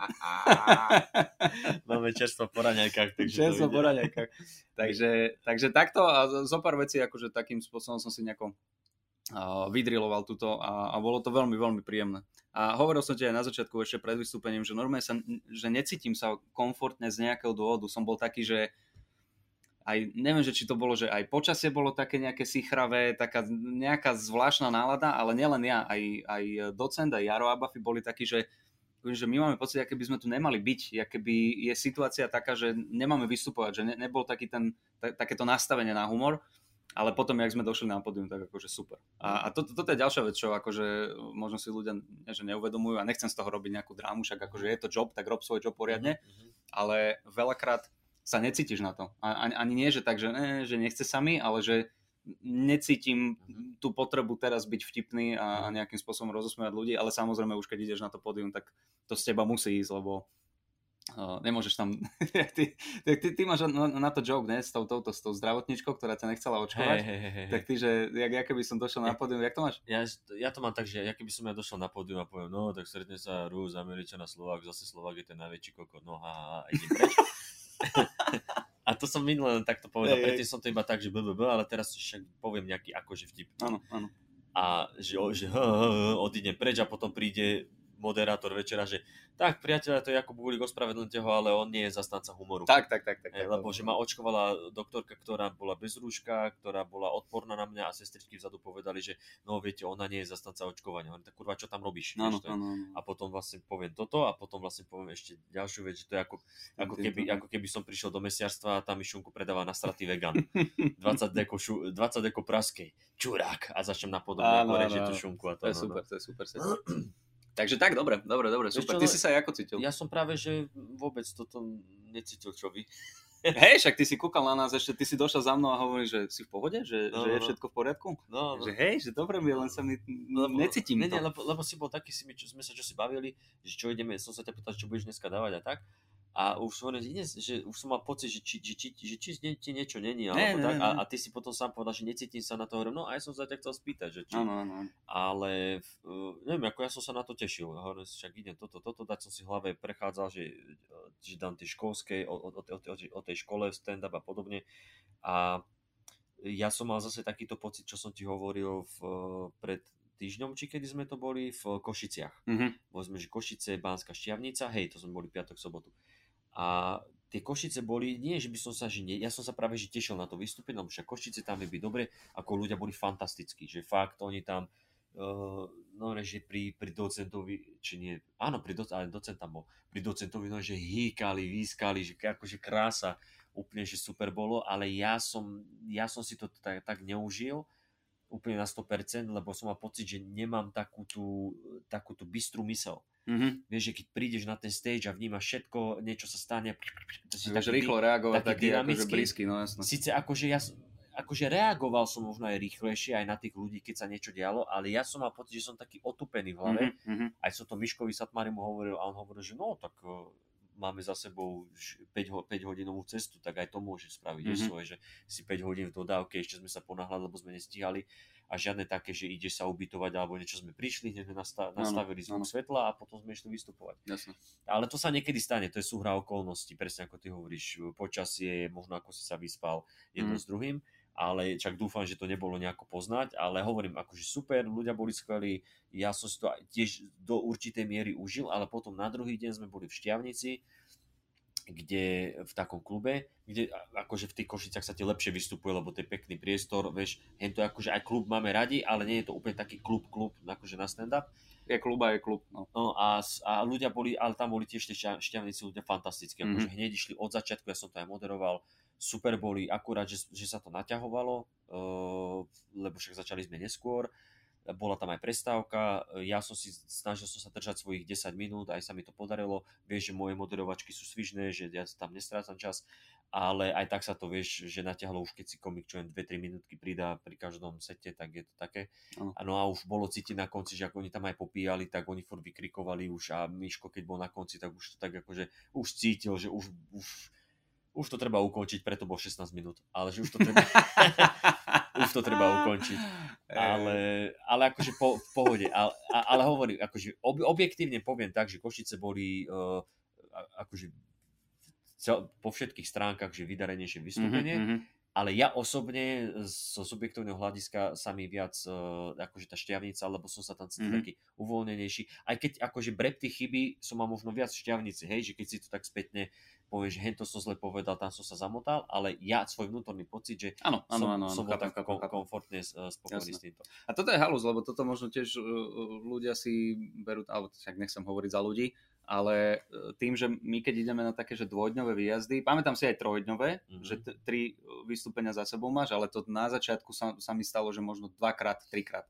Speaker 3: Máme čerstvo po raňajkách. Takže
Speaker 2: Čerstvo po raňajkách. Takže, takže takto a zo pár vecí, akože takým spôsobom som si nejako uh, vydriloval túto a, a bolo to veľmi, veľmi príjemné. A hovoril som ti aj na začiatku ešte pred vystúpením, že normálne sa, že necítim sa komfortne z nejakého dôvodu. Som bol taký, že aj, neviem, že či to bolo, že aj počasie bolo také nejaké sichravé, taká nejaká zvláštna nálada, ale nielen ja, aj, aj docent, aj Jaro Abafi boli takí, že, že my máme pocit, aké by sme tu nemali byť, aké by je situácia taká, že nemáme vystupovať, že ne, nebol taký ten, ta, takéto nastavenie na humor, ale potom, jak sme došli na pódium, tak akože super. A, a to, toto je ďalšia vec, čo akože možno si ľudia že neuvedomujú a nechcem z toho robiť nejakú drámu, však akože je to job, tak rob svoj job poriadne,
Speaker 3: Mhm.
Speaker 2: ale veľakrát sa necítiš na to. A- Ani, ani nie, že tak, že, ne, že nechce sa mi, ale že necítim tú potrebu teraz byť vtipný a, a nejakým spôsobom rozosmievať ľudí, ale samozrejme už keď ideš na to pódium, tak to z teba musí ísť, lebo uh, nemôžeš tam... ty, ty, ty, ty máš na, na to joke, ne? S tou, touto, s tou zdravotničkou, ktorá ťa nechcela očkovať.
Speaker 3: Hej, hej, hej.
Speaker 2: Tak ty, že jak, ja keby som došiel na pódium, jak to máš?
Speaker 3: Ja, ja to mám tak, že ja keby som ja došiel na pódium a poviem, no tak stretne sa Rus, Američan a Slovák, zase Slovák je ten najväčší kokot, no ha, ha, ha, idem preč. a to som minule len takto povedal,
Speaker 2: hej.
Speaker 3: predtým som to iba tak, že BBB, ale teraz však poviem nejaký akože vtip.
Speaker 2: Áno, áno.
Speaker 3: A že, že odídem preč a potom príde moderátor večera, že tak priateľa, to je Jakub Gulik, ospravedlňte ho, ale on nie je zastanca humoru.
Speaker 2: Tak, tak, tak. tak,
Speaker 3: Hej,
Speaker 2: tak
Speaker 3: lebo že ma očkovala doktorka, ktorá bola bez rúška, ktorá bola odporná na mňa a sestričky vzadu povedali, že no viete, ona nie je zastanca očkovania. Hovorím, tak kurva, čo tam robíš? Je-
Speaker 2: áno, áno.
Speaker 3: a potom vlastne poviem toto a potom vlastne poviem ešte ďalšiu vec, že to je ako, ako, keby, ako keby som prišiel do mesiarstva a tam mi šunku predáva na straty vegan. 20 deko, šu, 20 deko praskej. Čurák. A začnem napodobne režiť tú šunku. A to,
Speaker 2: To je
Speaker 3: no,
Speaker 2: super, to je super. Takže tak, dobre, dobre, dobre, super.
Speaker 3: čo,
Speaker 2: Ty
Speaker 3: ale-
Speaker 2: si sa ako cítil?
Speaker 3: No. Ja som práve, že vôbec toto necítil, čo vy.
Speaker 2: Hej, však ty si kúkal na nás ešte, ty si došiel za mnou a hovoríš, že si v pohode, že,
Speaker 3: No,
Speaker 2: že je
Speaker 3: no, no.
Speaker 2: všetko v poriadku?
Speaker 3: No, no.
Speaker 2: Že hej, že dobre mi, len sa mi necítim
Speaker 3: nie,
Speaker 2: to.
Speaker 3: Nie, lebo, lebo, si bol taký, si mi, čo, sme sa čo si bavili, že čo ideme, som sa ťa pýtal, čo budeš dneska dávať a tak. A už som, hovoril, že, že už som mal pocit, že či, že, či, že či ti niečo není,
Speaker 2: Ne,
Speaker 3: alebo
Speaker 2: ne,
Speaker 3: tak.
Speaker 2: ne,
Speaker 3: A, a ty si potom sám povedal, že necítim sa na to. Hovorím, no a ja som sa ťa chcel spýtať, že či,
Speaker 2: áno, áno.
Speaker 3: ale uh, neviem, ako ja som sa na to tešil. Hovorím, však idem toto, toto, dať som si v hlave prechádzal, že, že dám tej školskej, o, o, o, o, tej- o tej škole stand-up a podobne. A ja som mal zase takýto pocit, čo som ti hovoril v, pred týždňom, či kedy sme to boli v Košiciach.
Speaker 2: Mhm.
Speaker 3: Povedzme, že Košice, Bánska Štiavnica, hej, to sme boli piatok, sobotu. A tie Košice boli, nie, že by som sa, že nie, ja som sa práve že tešil na to vystúpenie, lebo však Košice tam je dobre, ako ľudia boli fantastickí, že fakt oni tam, uh, no že pri, pri docentovi, či nie, áno, pri doc, ale docent tam bol, pri docentovi, no že hýkali, výskali, že akože krása, úplne, že super bolo, ale ja som, ja som si to tak, tak neužil, úplne na 100%, lebo som mal pocit, že nemám takú tú, takú tú bystrú mysel.
Speaker 2: Mhm.
Speaker 3: Vieš, že keď prídeš na ten stage a vnímaš všetko, niečo sa stane, to si
Speaker 2: Vieš
Speaker 3: taký
Speaker 2: rýchlo reagovať,
Speaker 3: taký
Speaker 2: taký, akože
Speaker 3: dynamický.
Speaker 2: blízky, no jasno.
Speaker 3: Sice akože ja akože reagoval som možno aj rýchlejšie aj na tých ľudí, keď sa niečo dialo, ale ja som mal pocit, že som taký otupený v hlave.
Speaker 2: Mhm, mhm.
Speaker 3: Aj som to Miškovi Satmarimu hovoril a on hovoril, že no tak eh, máme za sebou 5, ho, 5 hodinovú cestu, tak aj to môže spraviť,
Speaker 2: Mhm.
Speaker 3: mm-hmm. svoje, že si 5 hodín v dodávke, ešte sme sa ponáhľali, lebo sme nestíhali a žiadne také, že ideš sa ubytovať alebo niečo sme prišli, hneď sme nasta- nastavili zvuk svetla a potom sme išli vystupovať.
Speaker 2: Jasno.
Speaker 3: Ale to sa niekedy stane, to je súhra okolností, presne ako ty hovoríš, počasie, možno ako si sa vyspal jedno
Speaker 2: Mm.
Speaker 3: s druhým, ale čak dúfam, že to nebolo nejako poznať, ale hovorím, akože super, ľudia boli skvelí, ja som si to tiež do určitej miery užil, ale potom na druhý deň sme boli v Šťavnici, kde v takom klube, kde akože v tých Košicách sa ti lepšie vystupuje, lebo to je pekný priestor, vieš, to akože aj klub máme radi, ale nie je to úplne taký klub, klub, akože na stand-up,
Speaker 2: Je klub a je klub, no.
Speaker 3: No a, a ľudia boli, ale tam boli tiež tie šťa- šťavníci ľudia fantastickí,
Speaker 2: Mhm.
Speaker 3: akože hneď išli od začiatku, ja som to aj moderoval, super boli, akurát, že, že sa to naťahovalo, uh, lebo však začali sme neskôr, bola tam aj prestávka, ja som si snažil som sa držať svojich 10 minút, aj sa mi to podarilo, vieš, že moje moderovačky sú svižné, že ja tam nestrácam čas, ale aj tak sa to vieš, že natiahlo už keď si komik čo len 2-3 minútky pridá pri každom sete, tak je to také.
Speaker 2: Áno.
Speaker 3: A no a už bolo cítiť na konci, že ako oni tam aj popíjali, tak oni furt vykrikovali už a Miško keď bol na konci, tak už to tak akože už cítil, že už, už, už to treba ukončiť, preto bol 16 minút, ale že už to treba, už to treba ukončiť. Ale, ale akože po, v pohode. Ale, ale hovorím, akože ob, objektívne poviem tak, že Košice boli uh, akože cel, po všetkých stránkach, že vydarenejšie vystúpenie. Mm-hmm. Ale ja osobne zo subjektívneho hľadiska sa mi viac uh, akože tá šťavnica, lebo som sa tam cítil mm-hmm. taký uvoľnenejší. Aj keď akože brep tých chyby som mal možno viac šťavnici, hej, že keď si to tak spätne povieš, že hento som zle povedal, tam som sa zamotal, ale ja svoj vnútorný pocit, že
Speaker 2: ano, ano,
Speaker 3: som,
Speaker 2: ano, ano,
Speaker 3: som
Speaker 2: chápem,
Speaker 3: tak
Speaker 2: chápem, chápem.
Speaker 3: komfortne uh, spokojný s týmto.
Speaker 2: A toto je halus, lebo toto možno tiež uh, ľudia si berú, alebo však nechcem hovoriť za ľudí, ale uh, tým, že my keď ideme na také, že dvojdňové výjazdy, pamätám si aj trojdňové, mm-hmm. že t- tri vystúpenia za sebou máš, ale to na začiatku sa, sa mi stalo, že možno dvakrát, trikrát.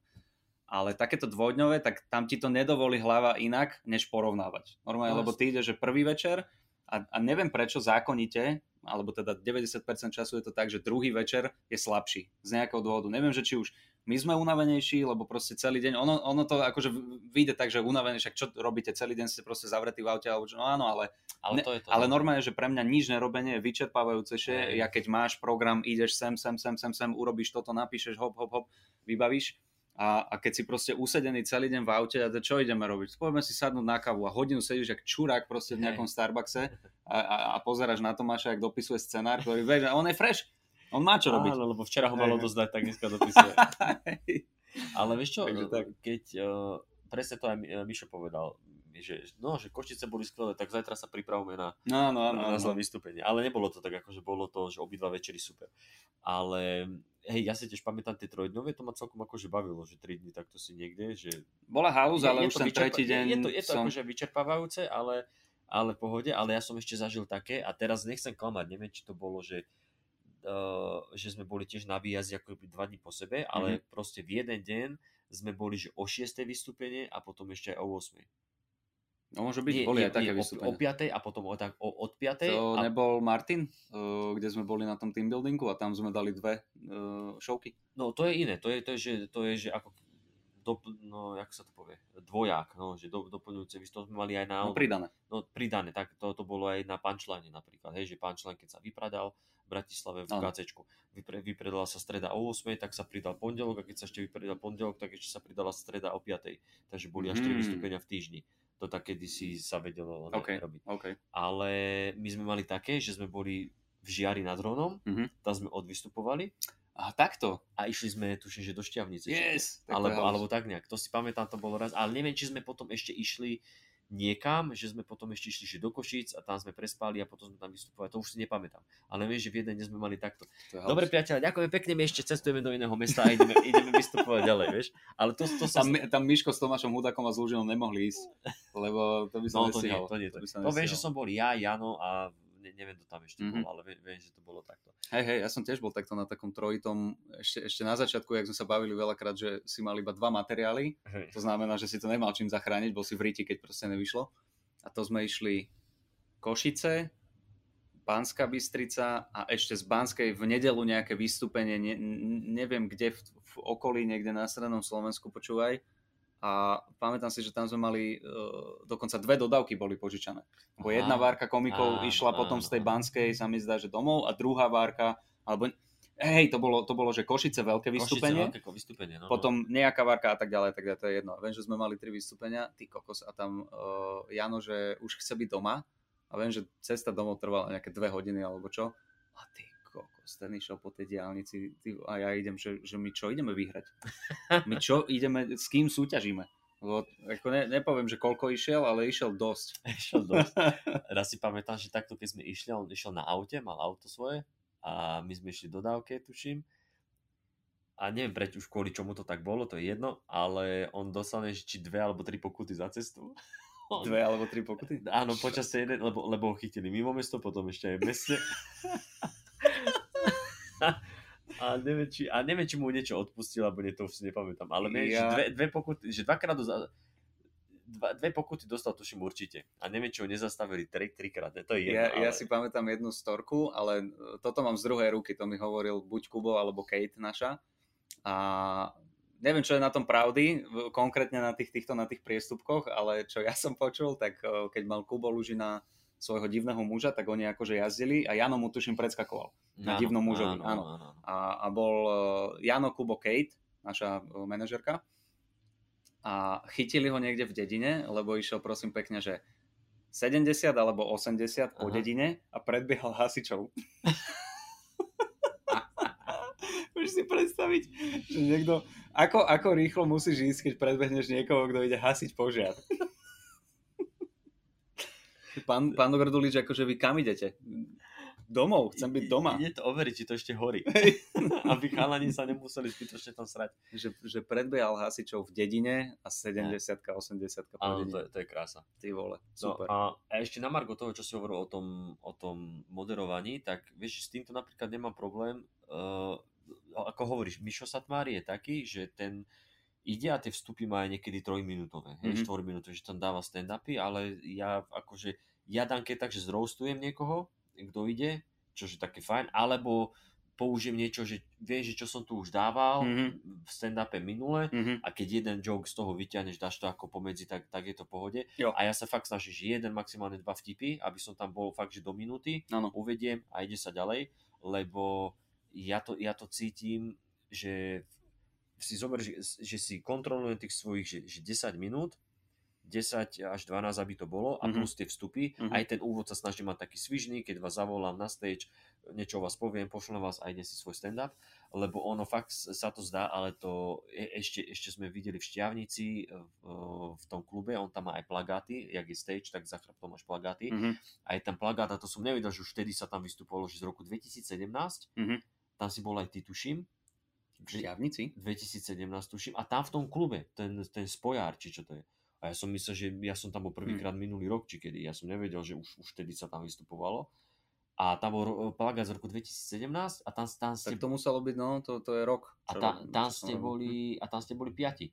Speaker 2: Ale takéto dvojdňové, tak tam ti to nedovolí hlava inak, než porovnávať. Normálne, no, lebo ty ide, že prvý večer a, a neviem prečo zákonite, alebo teda 90% času je to tak, že druhý večer je slabší. Z nejakého dôvodu. Neviem, že či už my sme unavenejší, lebo proste celý deň, ono, ono to akože vyjde tak, že unavený, však čo robíte celý deň, ste proste zavretí v aute, alebo čo, no áno, ale,
Speaker 3: ale, to je to,
Speaker 2: ale normálne, že pre mňa nič nerobenie je vyčerpávajúcejšie, ja keď máš program, ideš sem, sem, sem, sem, sem, urobíš toto, napíšeš, hop, hop, hop, vybavíš, a, a keď si proste usedený celý deň v aute, a to čo ideme robiť? Poďme si sadnúť na kávu a hodinu sedíš jak čurák proste v nejakom Starbuckse a, a, a pozeráš na Tomáša, jak dopisuje scenár, ktorý vie, že on je fresh. On má čo robiť.
Speaker 3: Áno, lebo včera ho malo dozdať, tak dneska dopisuje. Ale vieš čo, tak. keď uh, presne to aj Mišo povedal, že, no, že Košice boli skvelé, tak zajtra sa pripravme na,
Speaker 2: no, no, no,
Speaker 3: na, na
Speaker 2: no.
Speaker 3: vystúpenie. Ale nebolo to tak, ako že bolo to, že obidva večery super. Ale hej, ja si tiež pamätám tie trojdňové, to ma celkom akože bavilo, že 3 dní takto si niekde, že...
Speaker 2: Bola halúz, ale je, už ten tretí deň
Speaker 3: Je, je to, je to
Speaker 2: som...
Speaker 3: akože vyčerpávajúce, ale, ale pohode, ale ja som ešte zažil také a teraz nechcem klamať, neviem, či to bolo, že Uh, že sme boli tiež na výjazde ako dva dní po sebe, ale mm-hmm. proste v jeden deň sme boli, že o 6. vystúpenie a potom ešte aj o 8.
Speaker 2: No môže byť, nie, boli nie, aj také nie, vystúpenia.
Speaker 3: O, o 5. a potom o, tak, o, od 5.
Speaker 2: To
Speaker 3: a...
Speaker 2: nebol Martin, uh, kde sme boli na tom team buildingu a tam sme dali dve uh, showky.
Speaker 3: No to je iné, to je, to je, že, to je, že ako do, no, jak sa to povie, dvoják, no, že do, doplňujúce, vy to sme mali aj na...
Speaker 2: No, pridané.
Speaker 3: No, pridané, tak to, to bolo aj na punchline napríklad, hej, že punchline, keď sa vypradal v Bratislave v KCčku, vypre, vypredala sa streda o 8, tak sa pridal pondelok a keď sa ešte vypredal pondelok, tak ešte sa pridala streda o 5, takže boli až 3 mm. vystúpenia v týždni to tak kedysi sa vedelo
Speaker 2: okay,
Speaker 3: robiť.
Speaker 2: Okay.
Speaker 3: Ale my sme mali také, že sme boli v Žiari nad Hronom, mm-hmm. tam sme odvystupovali.
Speaker 2: A takto?
Speaker 3: A išli sme, tuším, že do Šťavnice.
Speaker 2: Yes,
Speaker 3: alebo, alebo tak nejak. To si pamätám, to bolo raz. Ale neviem, či sme potom ešte išli niekam, že sme potom ešte išli do Košíc a tam sme prespali a potom sme tam vystupovali. To už si nepamätám. Ale viem, že v jeden deň sme mali takto. Dobre priateľe, ďakujem pekne, my ešte cestujeme do iného mesta a ideme, ideme vystupovať ďalej, vieš. Ale to, to
Speaker 2: som... tam, tam Miško s Tomášom Hudakom a Zlúžinom nemohli ísť, lebo to by sa
Speaker 3: no, to nie, to nie. To, to, to viem, že som bol ja, Jano a ne, neviem, kto tam ešte mm-hmm. bol, ale viem, viem, že to bolo takto.
Speaker 2: Hej, hej, ja som tiež bol takto na takom trojitom, ešte, ešte na začiatku, jak sme sa bavili veľakrát, že si mal iba dva materiály, hej. to znamená, že si to nemal čím zachrániť, bol si v ríti, keď proste nevyšlo. A to sme išli Košice, Banská Bystrica a ešte z Banskej v nedelu nejaké vystúpenie, ne, neviem kde, v, v okolí, niekde na strednom Slovensku, počúvaj a pamätám si, že tam sme mali uh, dokonca dve dodávky boli požičané. Bo jedna várka komikov á, išla á, potom z tej Banskej, sa mi zdá, že domov a druhá várka, alebo hej, to bolo, to bolo že Košice veľké vystúpenie,
Speaker 3: Košice, veľké vystúpenie no,
Speaker 2: potom nejaká várka a tak ďalej, tak ďalej, to je jedno. Viem, že sme mali tri vystúpenia, ty kokos a tam uh, Jano, že už chce byť doma a viem, že cesta domov trvala nejaké dve hodiny alebo čo. A ty ten išiel po tej diálnici ty, a ja idem, že, že my čo ideme vyhrať? My čo ideme, s kým súťažíme? Lebo, ako ne, nepoviem, že koľko išiel, ale išiel dosť.
Speaker 3: Išiel dosť. Raz si pamätám, že takto keď sme išli, on išiel na aute, mal auto svoje a my sme išli do dávke, tuším. A neviem prečo už kvôli čomu to tak bolo, to je jedno, ale on dostane či dve alebo tri pokuty za cestu.
Speaker 2: Dve alebo tri pokuty?
Speaker 3: Áno, počas jeden, lebo, lebo ho chytili mimo mesto, potom ešte aj v meste. a, neviem, či, a neviem, či mu niečo odpustil, alebo nie, to už si nepamätám. Ale neviem, ja... že dve, dve pokuty, že dvakrát do, dva, dve pokuty dostal, tuším určite. A neviem, či ho nezastavili tri, trikrát. To je jedno,
Speaker 2: ja, ale... ja si pamätám jednu storku, ale e, toto mám z druhej ruky. To mi hovoril buď Kubo, alebo Kate naša. A neviem, čo je na tom pravdy, konkrétne na tých, týchto, na tých priestupkoch, ale čo ja som počul, tak e, keď mal Kubo Lužina svojho divného muža, tak oni akože jazdili a Jano mu tuším predskakoval na
Speaker 3: Áno,
Speaker 2: divnom mužovi.
Speaker 3: áno,
Speaker 2: Áno.
Speaker 3: áno.
Speaker 2: A, a bol uh, Jano Kubo Kate, naša uh, manažerka. A chytili ho niekde v dedine, lebo išiel prosím pekne, že 70 alebo 80 po
Speaker 3: Aha.
Speaker 2: dedine a predbiehal hasičov. Môžeš si predstaviť, že niekto... Ako, ako rýchlo musíš ísť, keď predbehneš niekoho, kto ide hasiť požiar? Pán, pán Gordulič, akože vy kam idete? Domov, chcem byť doma.
Speaker 3: Ide to overiť, či to ešte horí. Aby chalani sa nemuseli zbytočne tam srať.
Speaker 2: že, že predbiehal hasičov v dedine a 70 80 po
Speaker 3: Áno, to je, to je krása.
Speaker 2: Ty vole,
Speaker 3: No,
Speaker 2: super.
Speaker 3: a, a ešte na Margo toho, čo si hovoril o tom, o tom moderovaní, tak vieš, s týmto napríklad nemám problém. Uh, ako hovoríš, Mišo Satmári je taký, že ten ide a tie vstupy má aj niekedy trojminútové, hej,
Speaker 2: Mhm.
Speaker 3: štvorminútové, že tam dáva stand-upy, ale ja akože, ja dám keď tak, že zroastujem niekoho, kto ide, čo je také fajn, alebo použijem niečo, že vieš, že čo som tu už dával
Speaker 2: Mhm.
Speaker 3: v stand-upe minule,
Speaker 2: Mhm.
Speaker 3: a keď jeden joke z toho vyťahneš, dáš to ako pomedzi, tak, tak je to pohode.
Speaker 2: Jo.
Speaker 3: A ja sa fakt snažím, že jeden, maximálne dva vtipy, aby som tam bol fakt, že do minúty,
Speaker 2: Áno.
Speaker 3: uvediem a ide sa ďalej, lebo ja to, ja to cítim, že si zober, že, že si kontrolujem tých svojich, že, že 10 minút, 10 až 12, aby to bolo, a
Speaker 2: Mhm.
Speaker 3: plus tie vstupy.
Speaker 2: Mhm.
Speaker 3: Aj ten úvod sa snažím mať taký svižný, keď vás zavolám na stage, niečo vás poviem, pošlem vás a ide si svoj stand-up, lebo ono fakt sa to zdá, ale to je, ešte, ešte sme videli v Šťavnici v, v tom klube, on tam má aj plagáty, jak je stage, tak za chrbtom máš plagáty.
Speaker 2: Mhm.
Speaker 3: Aj ten plagát, a to som nevedel, že už vtedy sa tam vystupovalo, že z roku 2017,
Speaker 2: Mhm.
Speaker 3: tam si bol aj ty, tuším,
Speaker 2: V šťavnici?
Speaker 3: 2017 tuším, a tam v tom klube, ten, ten spojár, či čo to je. A ja som myslel, že ja som tam bol prvýkrát minulý rok, či kedy. Ja som nevedel, že už, už vtedy sa tam vystupovalo. A tam bol ro- plagát z roku 2017 a tam, tam ste,
Speaker 2: Tak to muselo byť, no, to, to je rok.
Speaker 3: a ta, tam ste boli, a tam ste boli piati.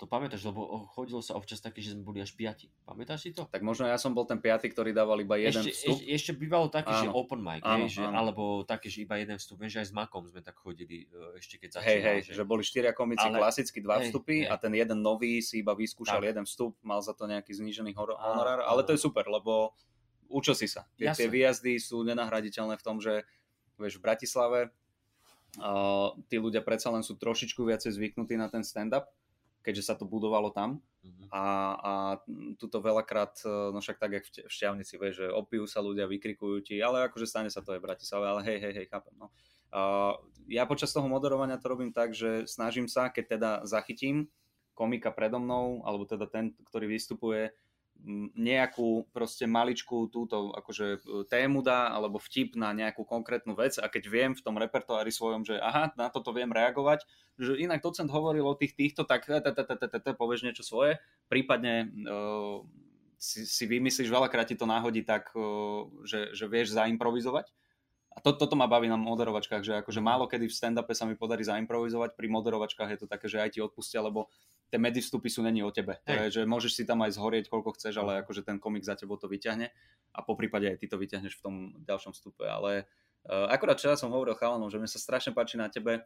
Speaker 3: To pamätáš, lebo chodilo sa občas také, že sme boli až piati. Pamätáš si to?
Speaker 2: Tak možno ja som bol ten piaty, ktorý dával iba jeden
Speaker 3: ešte,
Speaker 2: vstup.
Speaker 3: ešte, ešte bývalo také, že
Speaker 2: Áno.
Speaker 3: open mic,
Speaker 2: Áno,
Speaker 3: hej, že,
Speaker 2: áno.
Speaker 3: alebo také, že iba jeden vstup. Viem, že aj s Makom sme tak chodili, e, ešte keď
Speaker 2: Hej,
Speaker 3: začínal.
Speaker 2: hej, že boli štyria komici
Speaker 3: Ale-
Speaker 2: klasicky, dva
Speaker 3: hej,
Speaker 2: vstupy
Speaker 3: hej.
Speaker 2: a ten jeden nový si iba vyskúšal
Speaker 3: Tak.
Speaker 2: jeden vstup, mal za to nejaký znížený hor- honorár, ale to je super, lebo učil si sa. Tie, tie
Speaker 3: Jasné.
Speaker 2: výjazdy sú nenahraditeľné v tom, že vieš, v Bratislave uh, tí ľudia predsa len sú trošičku viacej zvyknutí na ten stand-up, keďže sa to budovalo tam
Speaker 3: Mhm.
Speaker 2: a, a tuto veľakrát, e, no však tak, jak v v Šťavnici, vieš, že opijú sa ľudia, vykrikujú ti, ale akože stane sa to aj v Bratislave, ale hej, hej, hej, chápem, no. Uh, ja počas toho moderovania to robím tak, že snažím sa, keď teda zachytím komika predo mnou, alebo teda ten, ktorý vystupuje, nejakú proste maličkú túto akože e, tému dá, alebo vtip na nejakú konkrétnu vec a keď viem v tom repertoári svojom, že aha, na toto viem reagovať, že inak docent hovoril o tých týchto, tak povieš niečo svoje, prípadne eh, si, vymyslíš, veľakrát ti to náhodí tak, že, že vieš zaimprovizovať. A to, toto ma baví na moderovačkách, že akože málo kedy v stand-upe sa mi podarí zaimprovizovať, pri moderovačkách je to také, že aj ti odpustia, lebo tie medzivstupy sú není o tebe. To je, že môžeš si tam aj zhorieť koľko chceš, ale akože ten komik za tebou to vyťahne a po prípade aj ty to vyťahneš v tom ďalšom vstupe. Ale uh, akorát včera som hovoril chalanom, že mne sa strašne páči na tebe,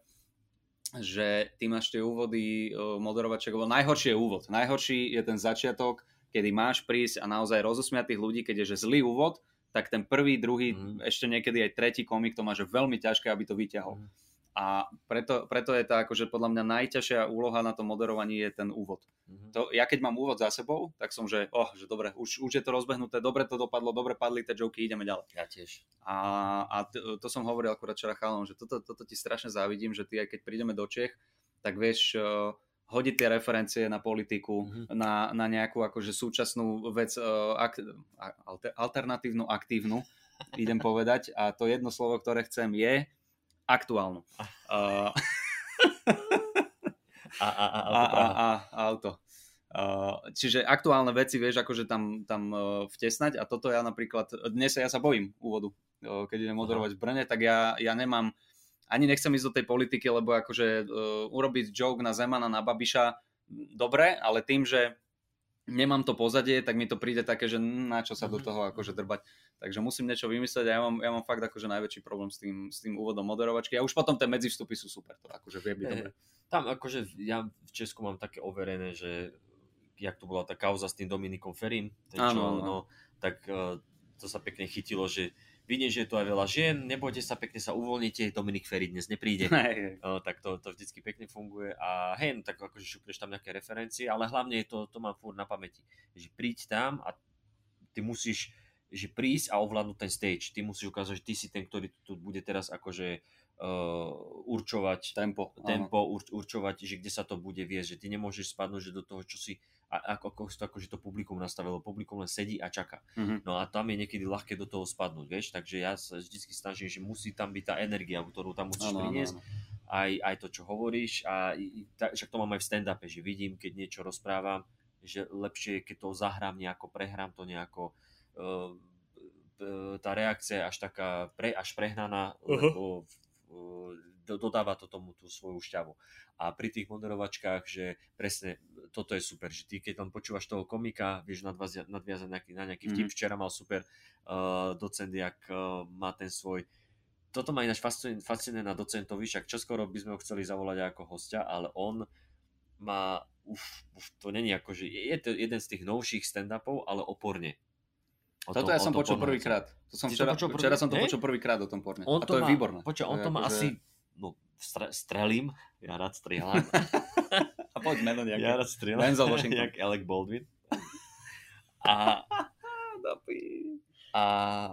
Speaker 2: že ty máš tie úvody uh, moderovaček, lebo najhorší je úvod. Najhorší je ten začiatok, kedy máš prísť a naozaj rozosmiať tých ľudí, keď je že zlý úvod, tak ten prvý, druhý,
Speaker 3: Mhm.
Speaker 2: ešte niekedy aj tretí komik to má že veľmi ťažké, aby to vyťahol.
Speaker 3: Mhm.
Speaker 2: A preto, preto je tá akože podľa mňa najťažšia úloha na tom moderovaní je ten úvod.
Speaker 3: Mhm.
Speaker 2: To, ja keď mám úvod za sebou, tak som, že, oh, že dobre, už, už je to rozbehnuté, dobre to dopadlo, dobre padli tie joky, ideme ďalej.
Speaker 3: Ja tiež.
Speaker 2: A, a t- to som hovoril akurát včera chalom, že toto, toto ti strašne závidím, že ty aj keď prídeme do Čech, tak vieš uh, hodiť tie referencie na politiku,
Speaker 3: Mhm.
Speaker 2: na, na nejakú akože súčasnú vec, uh, ak, alter, alternatívnu, aktívnu, idem povedať. A to jedno slovo, ktoré chcem je aktuálnu. Uh,
Speaker 3: A, a, a,
Speaker 2: a, a, a, a auto. Uh, čiže aktuálne veci vieš akože tam, tam uh, vtesnať a toto ja napríklad, dnes ja sa bojím úvodu, uh, keď idem moderovať v Brne, tak ja, ja nemám, ani nechcem ísť do tej politiky, lebo akože uh, urobiť joke na Zemana, na Babiša, dobre, ale tým, že nemám to pozadie, tak mi to príde také, že na čo sa do
Speaker 3: Mhm.
Speaker 2: toho akože drbať. Takže musím niečo vymyslieť a ja mám, ja mám fakt akože najväčší problém s tým, s tým úvodom moderovačky a už potom tie medzivstupy sú super, to akože vie byť
Speaker 3: Hej.
Speaker 2: dobre.
Speaker 3: Tam akože ja v Česku mám také overené, že jak tu bola tá kauza s tým Dominikom Ferim, ten
Speaker 2: Áno,
Speaker 3: čo,
Speaker 2: áno.
Speaker 3: no, tak eh, to to sa pekne chytilo, že vidím, že je tu aj veľa žien, nebojte sa, pekne sa uvoľnite, Dominik Ferry dnes nepríde.
Speaker 2: Hej, hej.
Speaker 3: O, tak to, to vždycky pekne funguje a hej, no tak akože šupneš tam nejaké referencie, ale hlavne je to, to mám furt na pamäti, že príď tam a ty musíš že prísť a ovládnuť ten stage. Ty musíš ukázať, že ty si ten, ktorý tu bude teraz akože uh, určovať
Speaker 2: Tempo. áno.
Speaker 3: tempo, ur, určovať, že kde sa to bude viesť, že ty nemôžeš spadnúť že do toho, čo si, a, ako, ako, si to, akože to publikum nastavilo, publikum len sedí a čaká.
Speaker 2: Mhm.
Speaker 3: No a tam je niekedy ľahké do toho spadnúť, vieš, takže ja sa vždy snažím, že musí tam byť tá energia, ktorú tam musíš
Speaker 2: áno,
Speaker 3: priniesť,
Speaker 2: áno.
Speaker 3: aj, aj to, čo hovoríš a tak, však to mám aj v stand-upe, že vidím, keď niečo rozprávam, že lepšie je, keď to zahrám nejako, prehrám to nejako, uh, tá reakcia je až taká pre, až prehnaná, lebo uh, dodáva to tomu tú svoju šťavu. A pri tých moderovačkách, že presne toto je super, že ty keď tam počúvaš toho komika, vieš nadviazať, nadviazať nejaký, na nejaký vtip.
Speaker 2: Mhm.
Speaker 3: Včera mal super uh, docent, jak uh, má ten svoj toto ma ináč fascinuje, fascinuje na docentovi, však čoskoro by sme ho chceli zavolať ako hostia, ale on má, uf, uf, to není ako, že je to jeden z tých novších stand-upov, ale oporne. O
Speaker 2: Toto
Speaker 3: tom-
Speaker 2: ja som počul prvýkrát. To som
Speaker 3: Si to
Speaker 2: včera,
Speaker 3: počul prvý-
Speaker 2: včera som to počul prvýkrát o tom porne.
Speaker 3: On
Speaker 2: a to, je
Speaker 3: má,
Speaker 2: výborné.
Speaker 3: Počuť, on
Speaker 2: je
Speaker 3: to má
Speaker 2: akože-
Speaker 3: asi, no, stre, strelím, ja rád strieľam,
Speaker 2: A poď meno nejaké.
Speaker 3: ja rád strieľam,
Speaker 2: Denzel Washington.
Speaker 3: jak Alec Baldwin. A, a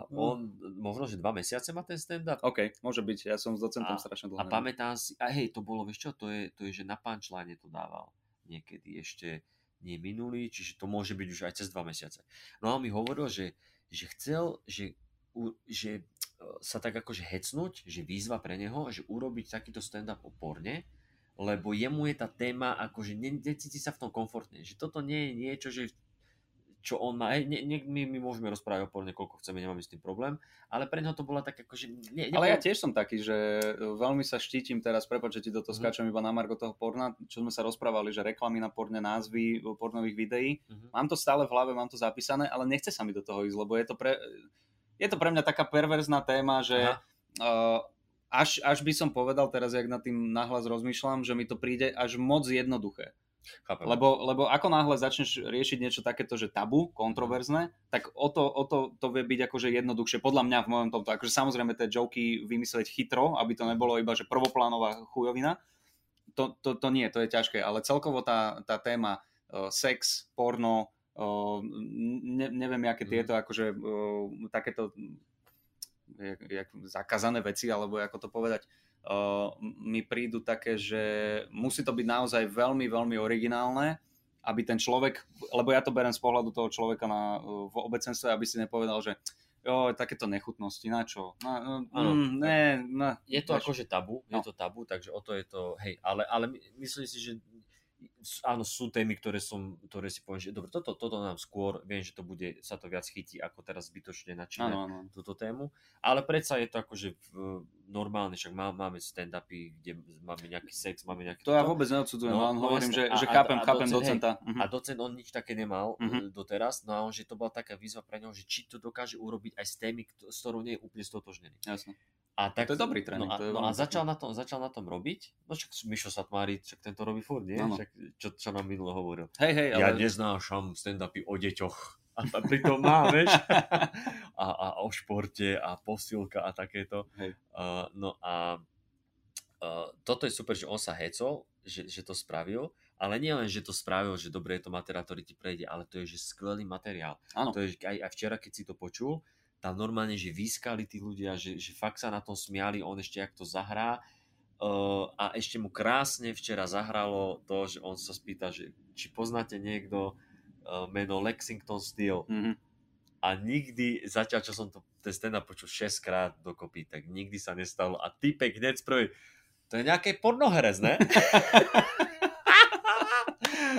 Speaker 2: No.
Speaker 3: on, možno, že dva mesiace má ten stand-up.
Speaker 2: OK, môže byť. Ja som s docentom
Speaker 3: A-
Speaker 2: strašne dlho.
Speaker 3: A pamätám si, a hej, to bolo, vieš čo, to je, to je že na punchline to dával niekedy ešte nie minulý, čiže to môže byť už aj cez dva mesiace. No a on mi hovoril, že, že chcel, že, že sa tak akože hecnúť, že výzva pre neho, že urobiť takýto stand-up oporne, lebo jemu je tá téma, akože ne, necíti sa v tom komfortne, že toto nie je niečo, že čo on má, ne, ne, my, my môžeme rozprávať oporne, koľko chceme, nemáme s tým problém, ale pre neho to bola tak akože... Ne,
Speaker 2: Ale ja tiež som taký, že veľmi sa štítim teraz, prepáč, že ti do toho skáčem iba na margo toho porna, čo sme sa rozprávali, že reklamy na porne, názvy pornových videí.
Speaker 3: Mhm.
Speaker 2: Mám to stále v hlave, mám to zapísané, ale nechce sa mi do toho ísť, lebo je to pre, je to pre mňa taká perverzná téma, že
Speaker 3: Aha.
Speaker 2: uh, až, až by som povedal teraz, jak nad tým nahlas rozmýšľam, že mi to príde až moc jednoduché.
Speaker 3: Chápem.
Speaker 2: Lebo, lebo ako náhle začneš riešiť niečo takéto, že tabu, kontroverzné, tak o to, o to, to vie byť akože jednoduchšie, podľa mňa v mojom tomto. Akože samozrejme tie joky vymyslieť chytro, aby to nebolo iba, že prvoplánová chujovina. To, to, to nie, to je ťažké, ale celkovo tá, tá téma uh, sex, porno, ne, neviem, aké
Speaker 3: Mhm.
Speaker 2: tieto akože takéto jak, jak zakázané veci, alebo ako to povedať, uh, mi prídu také, že musí to byť naozaj veľmi, veľmi originálne, aby ten človek, lebo ja to berem z pohľadu toho človeka na, uh, v obecenstve, aby si nepovedal, že jo, takéto nechutnosti, na čo? Na, no, mm, ne, na,
Speaker 3: je to akože tabu, je
Speaker 2: No.
Speaker 3: to tabu, takže o to je to, hej, ale, ale my- myslím si, že áno, sú témy, ktoré som, ktoré si poviem, že dobre, toto, toto nám skôr, viem, že to bude, sa to viac chytí, ako teraz zbytočne načínať túto tému, ale predsa je to akože v, normálne, však má, máme stand-upy, kde máme nejaký sex, máme nejaký
Speaker 2: To ja
Speaker 3: toto.
Speaker 2: vôbec neodsudzujem,
Speaker 3: No,
Speaker 2: len
Speaker 3: no
Speaker 2: hovorím,
Speaker 3: jasné.
Speaker 2: že,
Speaker 3: A-
Speaker 2: že
Speaker 3: a-
Speaker 2: chápem,
Speaker 3: a
Speaker 2: chápem
Speaker 3: docent, hej,
Speaker 2: docenta. Mhm.
Speaker 3: A docent on nič také nemal mm-hmm. doteraz, no a on, že to bola taká výzva pre neho, že či to dokáže urobiť aj s témy, s ktorou nie je úplne stotožnený.
Speaker 2: Jasne.
Speaker 3: A tak,
Speaker 2: To je dobrý tréning,
Speaker 3: No a,
Speaker 2: to je
Speaker 3: no a začal, na tom, začal na tom robiť, no však Mišo Satmári, však tento robí furt, nie? Však, čo, čo nám minulo hovoril.
Speaker 2: Hej, hej,
Speaker 3: Ja
Speaker 2: ale...
Speaker 3: neznášam stand-upy o deťoch. A a pritom má, vieš? A, a o športe a posilka a takéto.
Speaker 2: Hej.
Speaker 3: Uh, no a uh, toto je super, že on sa hecol, že, že to spravil, ale nie len, že to spravil, že dobre je to materiál, ktorý ti prejde, ale to je, že skvelý materiál.
Speaker 2: Áno.
Speaker 3: To je, aj, aj včera, keď si to počul, tam normálne, že vyskali tí ľudia, že, že fakt sa na tom smiali, on ešte jak to zahrá uh, a ešte mu krásne včera zahralo to, že on sa spýta, že či poznáte niekto meno Lexington Steel
Speaker 2: Mhm.
Speaker 3: a nikdy, zatiaľ čo som to, ten stand počul 6 krát dokopy, tak nikdy sa nestalo a typek hneď z prvej, to je nejaké pornoherec, ne?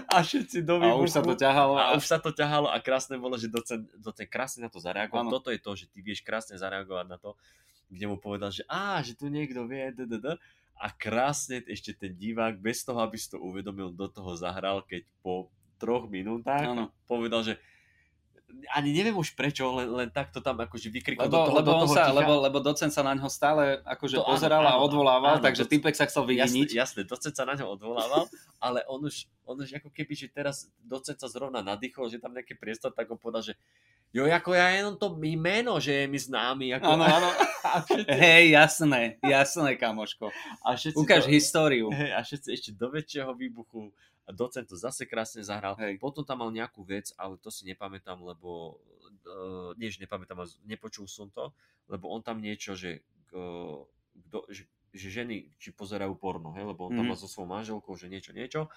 Speaker 3: a všetci do
Speaker 2: A už sa to ťahalo.
Speaker 3: a už sa to ťahalo a krásne bolo, že docent, docent krásne na to zareagoval. Toto je to, že ty vieš krásne zareagovať na to, kde mu povedal, že á, že tu niekto vie, dddd. A krásne ešte ten divák, bez toho, aby si to uvedomil, do toho zahral, keď po troch minútach
Speaker 2: Áno.
Speaker 3: povedal, že ani neviem už prečo, len, len takto tam akože vykrikol
Speaker 2: Lebo,
Speaker 3: do toho,
Speaker 2: lebo,
Speaker 3: do toho
Speaker 2: sa,
Speaker 3: ticha.
Speaker 2: lebo, lebo docent sa na ňo stále akože
Speaker 3: To áno,
Speaker 2: pozeral a
Speaker 3: áno,
Speaker 2: odvolával,
Speaker 3: áno,
Speaker 2: takže typek sa chcel vyviniť.
Speaker 3: Jasne, jasne, docent sa na ňo odvolával, ale on už, on už ako keby, že teraz docent sa zrovna nadýchol, že tam nejaký priestor, tak on povedal, že Jo, ako ja jenom to meno, že je mi známy. Ako,
Speaker 2: Áno, áno.
Speaker 3: Všetci,
Speaker 2: Hej, jasné, jasné, kamoško.
Speaker 3: a
Speaker 2: Ukáž
Speaker 3: to,
Speaker 2: históriu.
Speaker 3: hej, a všetci ešte do väčšieho výbuchu a docent to zase krásne zahral.
Speaker 2: Hej.
Speaker 3: Potom tam mal nejakú vec, ale to si nepamätám, lebo uh, nie, že nepamätám, nepočul som to, lebo on tam niečo, že, uh, kdo, že, že ženy či pozerajú porno, hej, lebo on tam má so svojou manželkou, že niečo, niečo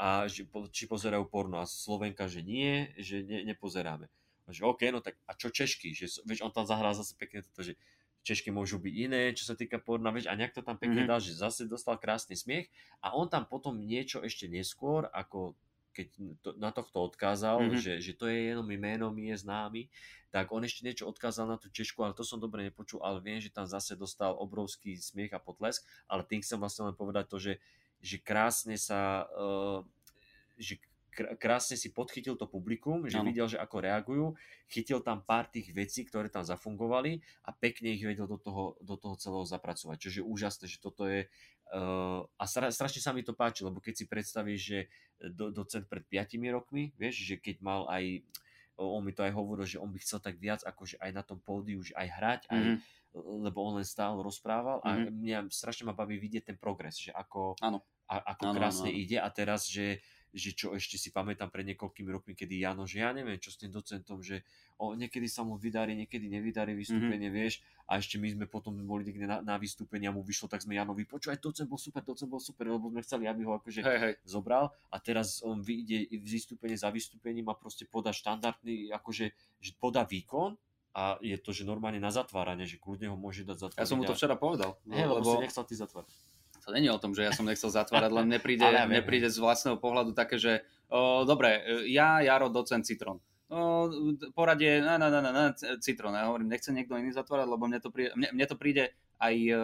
Speaker 3: a že, či pozerajú porno a Slovenka, že nie, že ne, nepozeráme. A že OK, no tak a čo Češky? Že, vieš, on tam zahral zase pekne toto, že Češky môžu byť iné, čo sa týka porna, vieš, a nejak to tam pekne
Speaker 2: Mhm.
Speaker 3: dal, že zase dostal krásny smiech a on tam potom niečo ešte neskôr, ako keď to, na tohto odkázal,
Speaker 2: Mhm.
Speaker 3: že, že to je jenom meno, mi je známy, tak on ešte niečo odkázal na tú Češku, ale to som dobre nepočul, ale viem, že tam zase dostal obrovský smiech a potlesk, ale tým chcem vlastne len povedať to, že, že krásne sa, uh, že krásne si podchytil to publikum, že
Speaker 2: Áno.
Speaker 3: videl, že ako reagujú, chytil tam pár tých vecí, ktoré tam zafungovali a pekne ich vedel do toho, do toho celého zapracovať. Čiže je úžasné, že toto je uh, a stra, strašne sa mi to páči, lebo keď si predstavíš, že do, docent pred 5 rokmi, vieš, že keď mal aj on mi to aj hovoril, že on by chcel tak viac akože aj na tom pódiu, že aj hrať, aj,
Speaker 2: Mhm.
Speaker 3: lebo on len stále rozprával a
Speaker 2: Mhm.
Speaker 3: mňa strašne ma baví vidieť ten progres, že ako, a, ako
Speaker 2: Áno,
Speaker 3: krásne
Speaker 2: áno.
Speaker 3: ide a teraz, že, že čo ešte si pamätám pred niekoľkými rokmi, kedy Jano, že ja neviem, čo s tým docentom, že o, niekedy sa mu vydarí, niekedy nevydarí vystúpenie,
Speaker 2: Mhm.
Speaker 3: vieš, a ešte my sme potom boli niekde na, na vystúpenie a mu vyšlo, tak sme Janovi, počúvaj, docent bol super, docent bol super, lebo sme chceli, aby ho akože
Speaker 2: Hej, hej.
Speaker 3: zobral a teraz on vyjde vystúpenie za vystúpením a proste podá štandardný, akože že podá výkon a je to, že normálne na zatváranie, že kľudne ho môže dať zatvárať.
Speaker 2: Ja som mu to včera povedal.
Speaker 3: Nie, lebo,
Speaker 2: lebo
Speaker 3: si nechcel ty zatvárať.
Speaker 2: To není o tom, že ja som nechcel zatvárať, len mne príde,
Speaker 3: Ale ja viem,
Speaker 2: mne príde z vlastného pohľadu také, že o, dobre, ja, Jaro, docent Citron. O, poradie, na, na, na, na, na, Citron. Ja hovorím, nechce niekto iný zatvárať, lebo mne to príde, mne, mne to príde aj e,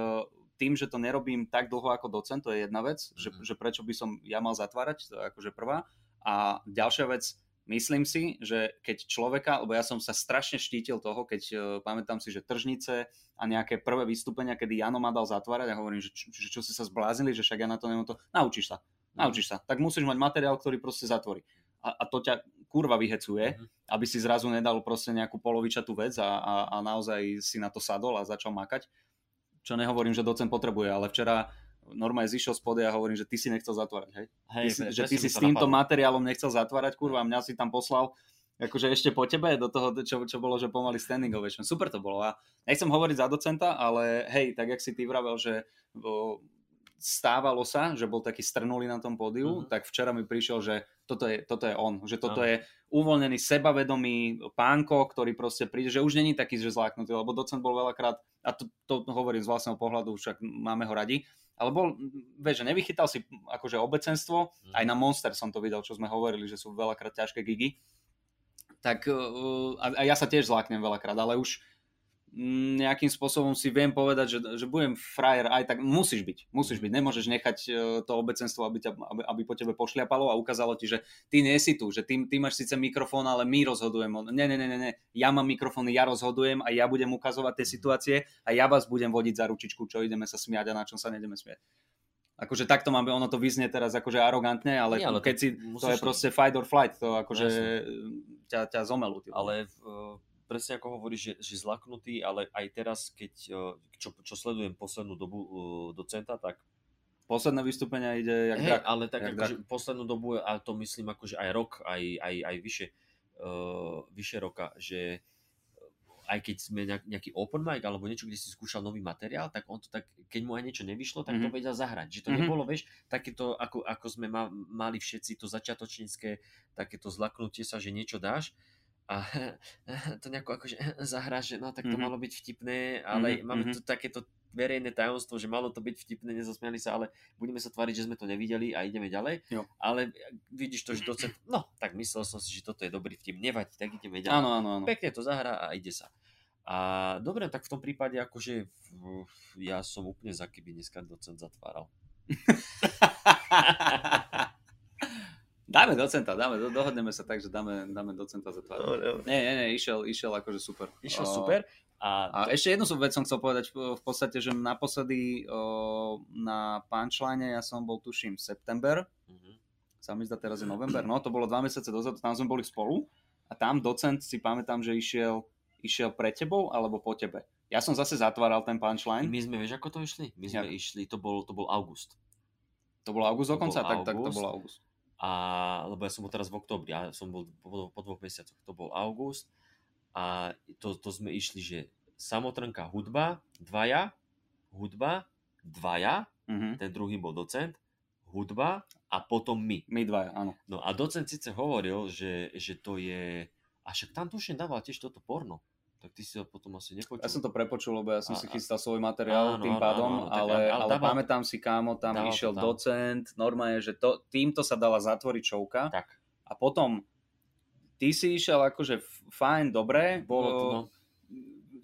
Speaker 2: tým, že to nerobím tak dlho ako docent, to je jedna vec, že,
Speaker 3: Mhm.
Speaker 2: že prečo by som ja mal zatvárať, to je akože prvá. A ďalšia vec, myslím si, že keď človeka, lebo ja som sa strašne štítil toho, keď uh, pamätám si, že tržnice a nejaké prvé vystúpenia, kedy Jano ma dal zatvárať a hovorím, že, čo, že čo si sa zbláznili, že však ja na to nemám to, naučíš sa, naučíš sa, tak musíš mať materiál, ktorý proste zatvorí. A, a to ťa kurva vyhecuje,
Speaker 3: Mhm.
Speaker 2: aby si zrazu nedal proste nejakú polovičatú vec a, a, a naozaj si na to sadol a začal makať. Čo nehovorím, že docent potrebuje, ale včera normálne zišiel spod a hovorím, že ty si nechcel zatvárať, hej? Ty si, že ty si s týmto materiálom nechcel zatvárať, kurva, mňa si tam poslal akože ešte po tebe do toho, čo, čo bolo, že pomaly standing ovation. Super to bolo a nechcem hovoriť za docenta, ale hej, tak jak si ty vravel, že o, stávalo sa, že bol taký strnulý na tom pódiu, mm-hmm. tak včera mi prišiel, že toto je, toto je on, že toto
Speaker 3: Áno.
Speaker 2: je uvoľnený, sebavedomý pánko, ktorý proste príde, že už není taký, že zláknutý, lebo docent bol veľakrát, a to, to hovorím z vlastného pohľadu, však máme ho radi, ale bol, vieš, že nevychytal si akože obecenstvo,
Speaker 3: Mhm.
Speaker 2: aj na Monster som to videl, čo sme hovorili, že sú veľakrát ťažké gigy, tak uh, a, a ja sa tiež zláknem veľakrát, ale už nejakým spôsobom si viem povedať, že, že budem frajer aj tak, musíš byť, musíš byť, nemôžeš nechať uh, to obecenstvo, aby, ťa, aby, aby po tebe pošliapalo a ukázalo ti, že ty nie si tu, že ty, ty máš síce mikrofón, ale my rozhodujeme. Nie, nie, nie, nie, nie, ja mám mikrofón, ja rozhodujem a ja budem ukazovať tie situácie a ja vás budem vodiť za ručičku, čo ideme sa smiať a na čom sa nejdeme smiať. Akože takto máme, ono to vyznie teraz akože arogantne, ale,
Speaker 3: Nie, ale
Speaker 2: keď si, to je proste fight or flight, to akože
Speaker 3: Jasne.
Speaker 2: ťa, ťa zomelú.
Speaker 3: Ale uh, presne ako hovoríš, že, že zlaknutý, ale aj teraz, keď uh, čo, čo sledujem poslednú dobu uh, docenta, tak
Speaker 2: Posledné vystúpenia ide jak
Speaker 3: Hej,
Speaker 2: drak.
Speaker 3: ale tak
Speaker 2: jak
Speaker 3: akože poslednú dobu, a to myslím akože aj rok, aj, aj, aj vyše, uh, vyše roka, že aj keď sme nejak, nejaký open mic alebo niečo, kde si skúšal nový materiál, tak on to tak, keď mu aj niečo nevyšlo, tak to
Speaker 2: Mhm.
Speaker 3: vedel zahrať. Že to
Speaker 2: Mhm.
Speaker 3: nebolo, vieš, takéto, ako, ako sme ma, mali všetci to začiatočnícke, takéto zlaknutie sa, že niečo dáš a to nejako akože zahráš, že no tak to
Speaker 2: Mhm.
Speaker 3: malo byť vtipné, ale
Speaker 2: Mhm,
Speaker 3: máme
Speaker 2: mhm.
Speaker 3: tu takéto verejné tajomstvo, že malo to byť vtipné, nezasmiali sa, ale budeme sa tváriť, že sme to nevideli a ideme ďalej.
Speaker 2: Jo.
Speaker 3: Ale vidíš to, že docent, no tak myslel som si, že toto je dobrý vtip, nevadí, tak ideme ďalej.
Speaker 2: Áno, áno, áno.
Speaker 3: Pekne to zahrá a ide sa. A dobre, tak v tom prípade akože ja som úplne za, keby dneska docent zatváral.
Speaker 2: dáme docenta, dáme, do, dohodneme sa tak, že dáme, dáme docenta za tvár. Nie, nie, nie, išiel, išiel akože super.
Speaker 3: Išiel
Speaker 2: O,
Speaker 3: super. A,
Speaker 2: A ešte jednu som vec som chcel povedať, v podstate, že naposledy o, na punchline ja som bol, tuším, september,
Speaker 3: Mhm.
Speaker 2: sa mi zdá, teraz je november, no to bolo dva mesiace dozadu, tam sme boli spolu a tam docent si pamätám, že išiel, išiel pre tebou alebo po tebe. Ja som zase zatváral ten punchline.
Speaker 3: My sme, vieš, ako to išli? My sme
Speaker 2: Jak?
Speaker 3: išli, to bol, to bol august.
Speaker 2: To bol august
Speaker 3: To
Speaker 2: dokonca? Tak, tak to bol august.
Speaker 3: A, lebo ja som bol teraz v oktobri, ja som bol po, po dvoch mesiacoch, to bol august a to, to sme išli, že samotrnka hudba, dvaja, hudba, dvaja,
Speaker 2: Mhm.
Speaker 3: ten druhý bol docent, hudba a potom my.
Speaker 2: My dvaja, áno.
Speaker 3: No a docent síce hovoril, že, že to je, a však tam tuším dával tiež toto porno, tak ty si ho potom asi nepočul.
Speaker 2: Ja som to prepočul, lebo ja som
Speaker 3: A-
Speaker 2: si
Speaker 3: a-
Speaker 2: chystal svoj materiál
Speaker 3: Áno,
Speaker 2: tým
Speaker 3: áno,
Speaker 2: pádom,
Speaker 3: áno, tak
Speaker 2: ale,
Speaker 3: ale
Speaker 2: ale pamätám si, kámo, tam
Speaker 3: dával to
Speaker 2: išiel
Speaker 3: tam.
Speaker 2: docent, normálne, že to, týmto sa dala zatvoriť šovka
Speaker 3: Tak,
Speaker 2: a potom ty si išiel akože fajn, dobre.
Speaker 3: bolo to, no.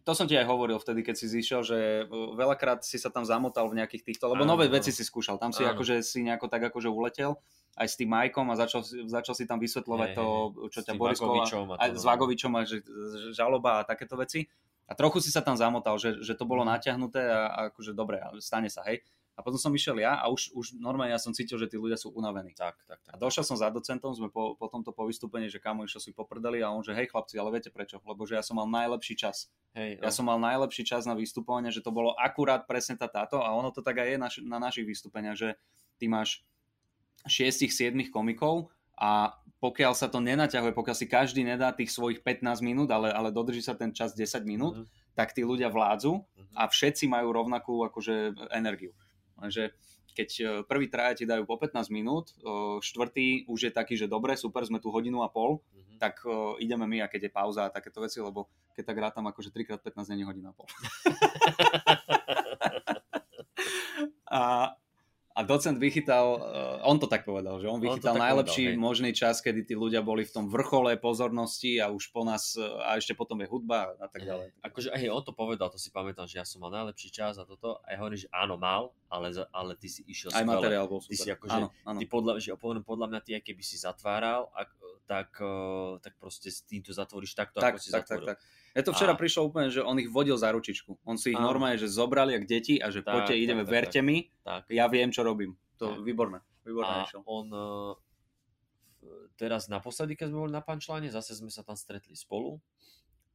Speaker 2: To som ti aj hovoril vtedy, keď si zišiel, že o, veľakrát si sa tam zamotal v nejakých týchto, lebo
Speaker 3: Áno,
Speaker 2: nové veci si skúšal. Tam si
Speaker 3: Áno.
Speaker 2: akože si nejako tak akože uletel aj s tým Majkom a začal, si- začal si tam vysvetľovať
Speaker 3: Hej,
Speaker 2: to, čo ťa
Speaker 3: a
Speaker 2: aj s. Vagovičom a že, žaloba a takéto veci. A trochu si sa tam zamotal, že, že to bolo
Speaker 3: Mhm.
Speaker 2: natiahnuté a, a akože dobre, stane sa, hej. A potom som išiel ja a už, už normálne ja som cítil, že tí ľudia sú unavení.
Speaker 3: Tak, tak, tak.
Speaker 2: A došiel som za docentom, sme po, po tomto po vystúpení, že kamo išiel si poprdali a on, že hej chlapci, ale viete prečo? Lebo že ja som mal najlepší čas.
Speaker 3: Hej,
Speaker 2: Ja
Speaker 3: no.
Speaker 2: som mal najlepší čas na vystupovanie, že to bolo akurát presne tá táto a ono to tak aj je na, na našich vystúpeniach, že ty máš 6-7 komikov a pokiaľ sa to nenaťahuje, pokiaľ si každý nedá tých svojich 15 minút, ale, ale dodrží sa ten čas 10 minút,
Speaker 3: Mhm.
Speaker 2: tak tí ľudia vládzu
Speaker 3: Mhm.
Speaker 2: a všetci majú rovnakú akože energiu. Lenže keď e, prvý traja ti dajú po 15 minút, e, štvrtý už je taký, že dobre, super, sme tu hodinu a pol,
Speaker 3: Mhm.
Speaker 2: tak uh, ideme my a keď je pauza a takéto veci, lebo keď tak rátam akože 3x15 není hodina a pol. a, a docent vychytal, uh, on to tak povedal, že on
Speaker 3: On
Speaker 2: vychytal
Speaker 3: tak
Speaker 2: najlepší
Speaker 3: povedal,
Speaker 2: možný čas, kedy tí ľudia boli v tom vrchole pozornosti a už po nás, uh, a ešte potom je hudba a tak ďalej.
Speaker 3: Akože, hej, on to povedal, to si pamätám, že ja som mal najlepší čas a toto. A ja hovorím, že áno, mal, ale, ale ty si išiel
Speaker 2: Aj
Speaker 3: skvele.
Speaker 2: materiál bol super.
Speaker 3: Ty si akože-
Speaker 2: áno, áno.
Speaker 3: Ty podľa, že poviem, podľa mňa ty, keby si zatváral, ak, tak, eh, tak proste s týmto zatvoríš takto,
Speaker 2: tak,
Speaker 3: ako si
Speaker 2: tak, tak,
Speaker 3: zatvoril.
Speaker 2: tak. Ja to včera
Speaker 3: A-
Speaker 2: prišlo úplne, že on ich vodil za ručičku. On si ich
Speaker 3: Áno.
Speaker 2: normálne, že zobrali jak deti a že
Speaker 3: Tak,
Speaker 2: poďte,
Speaker 3: tak,
Speaker 2: ideme,
Speaker 3: tak,
Speaker 2: verte
Speaker 3: tak.
Speaker 2: mi,
Speaker 3: Tak.
Speaker 2: ja viem, čo robím. To
Speaker 3: Tak.
Speaker 2: výborné. Výborné
Speaker 3: A
Speaker 2: išiel.
Speaker 3: on eh, teraz naposledy, keď sme boli na Punchline, zase sme sa tam stretli spolu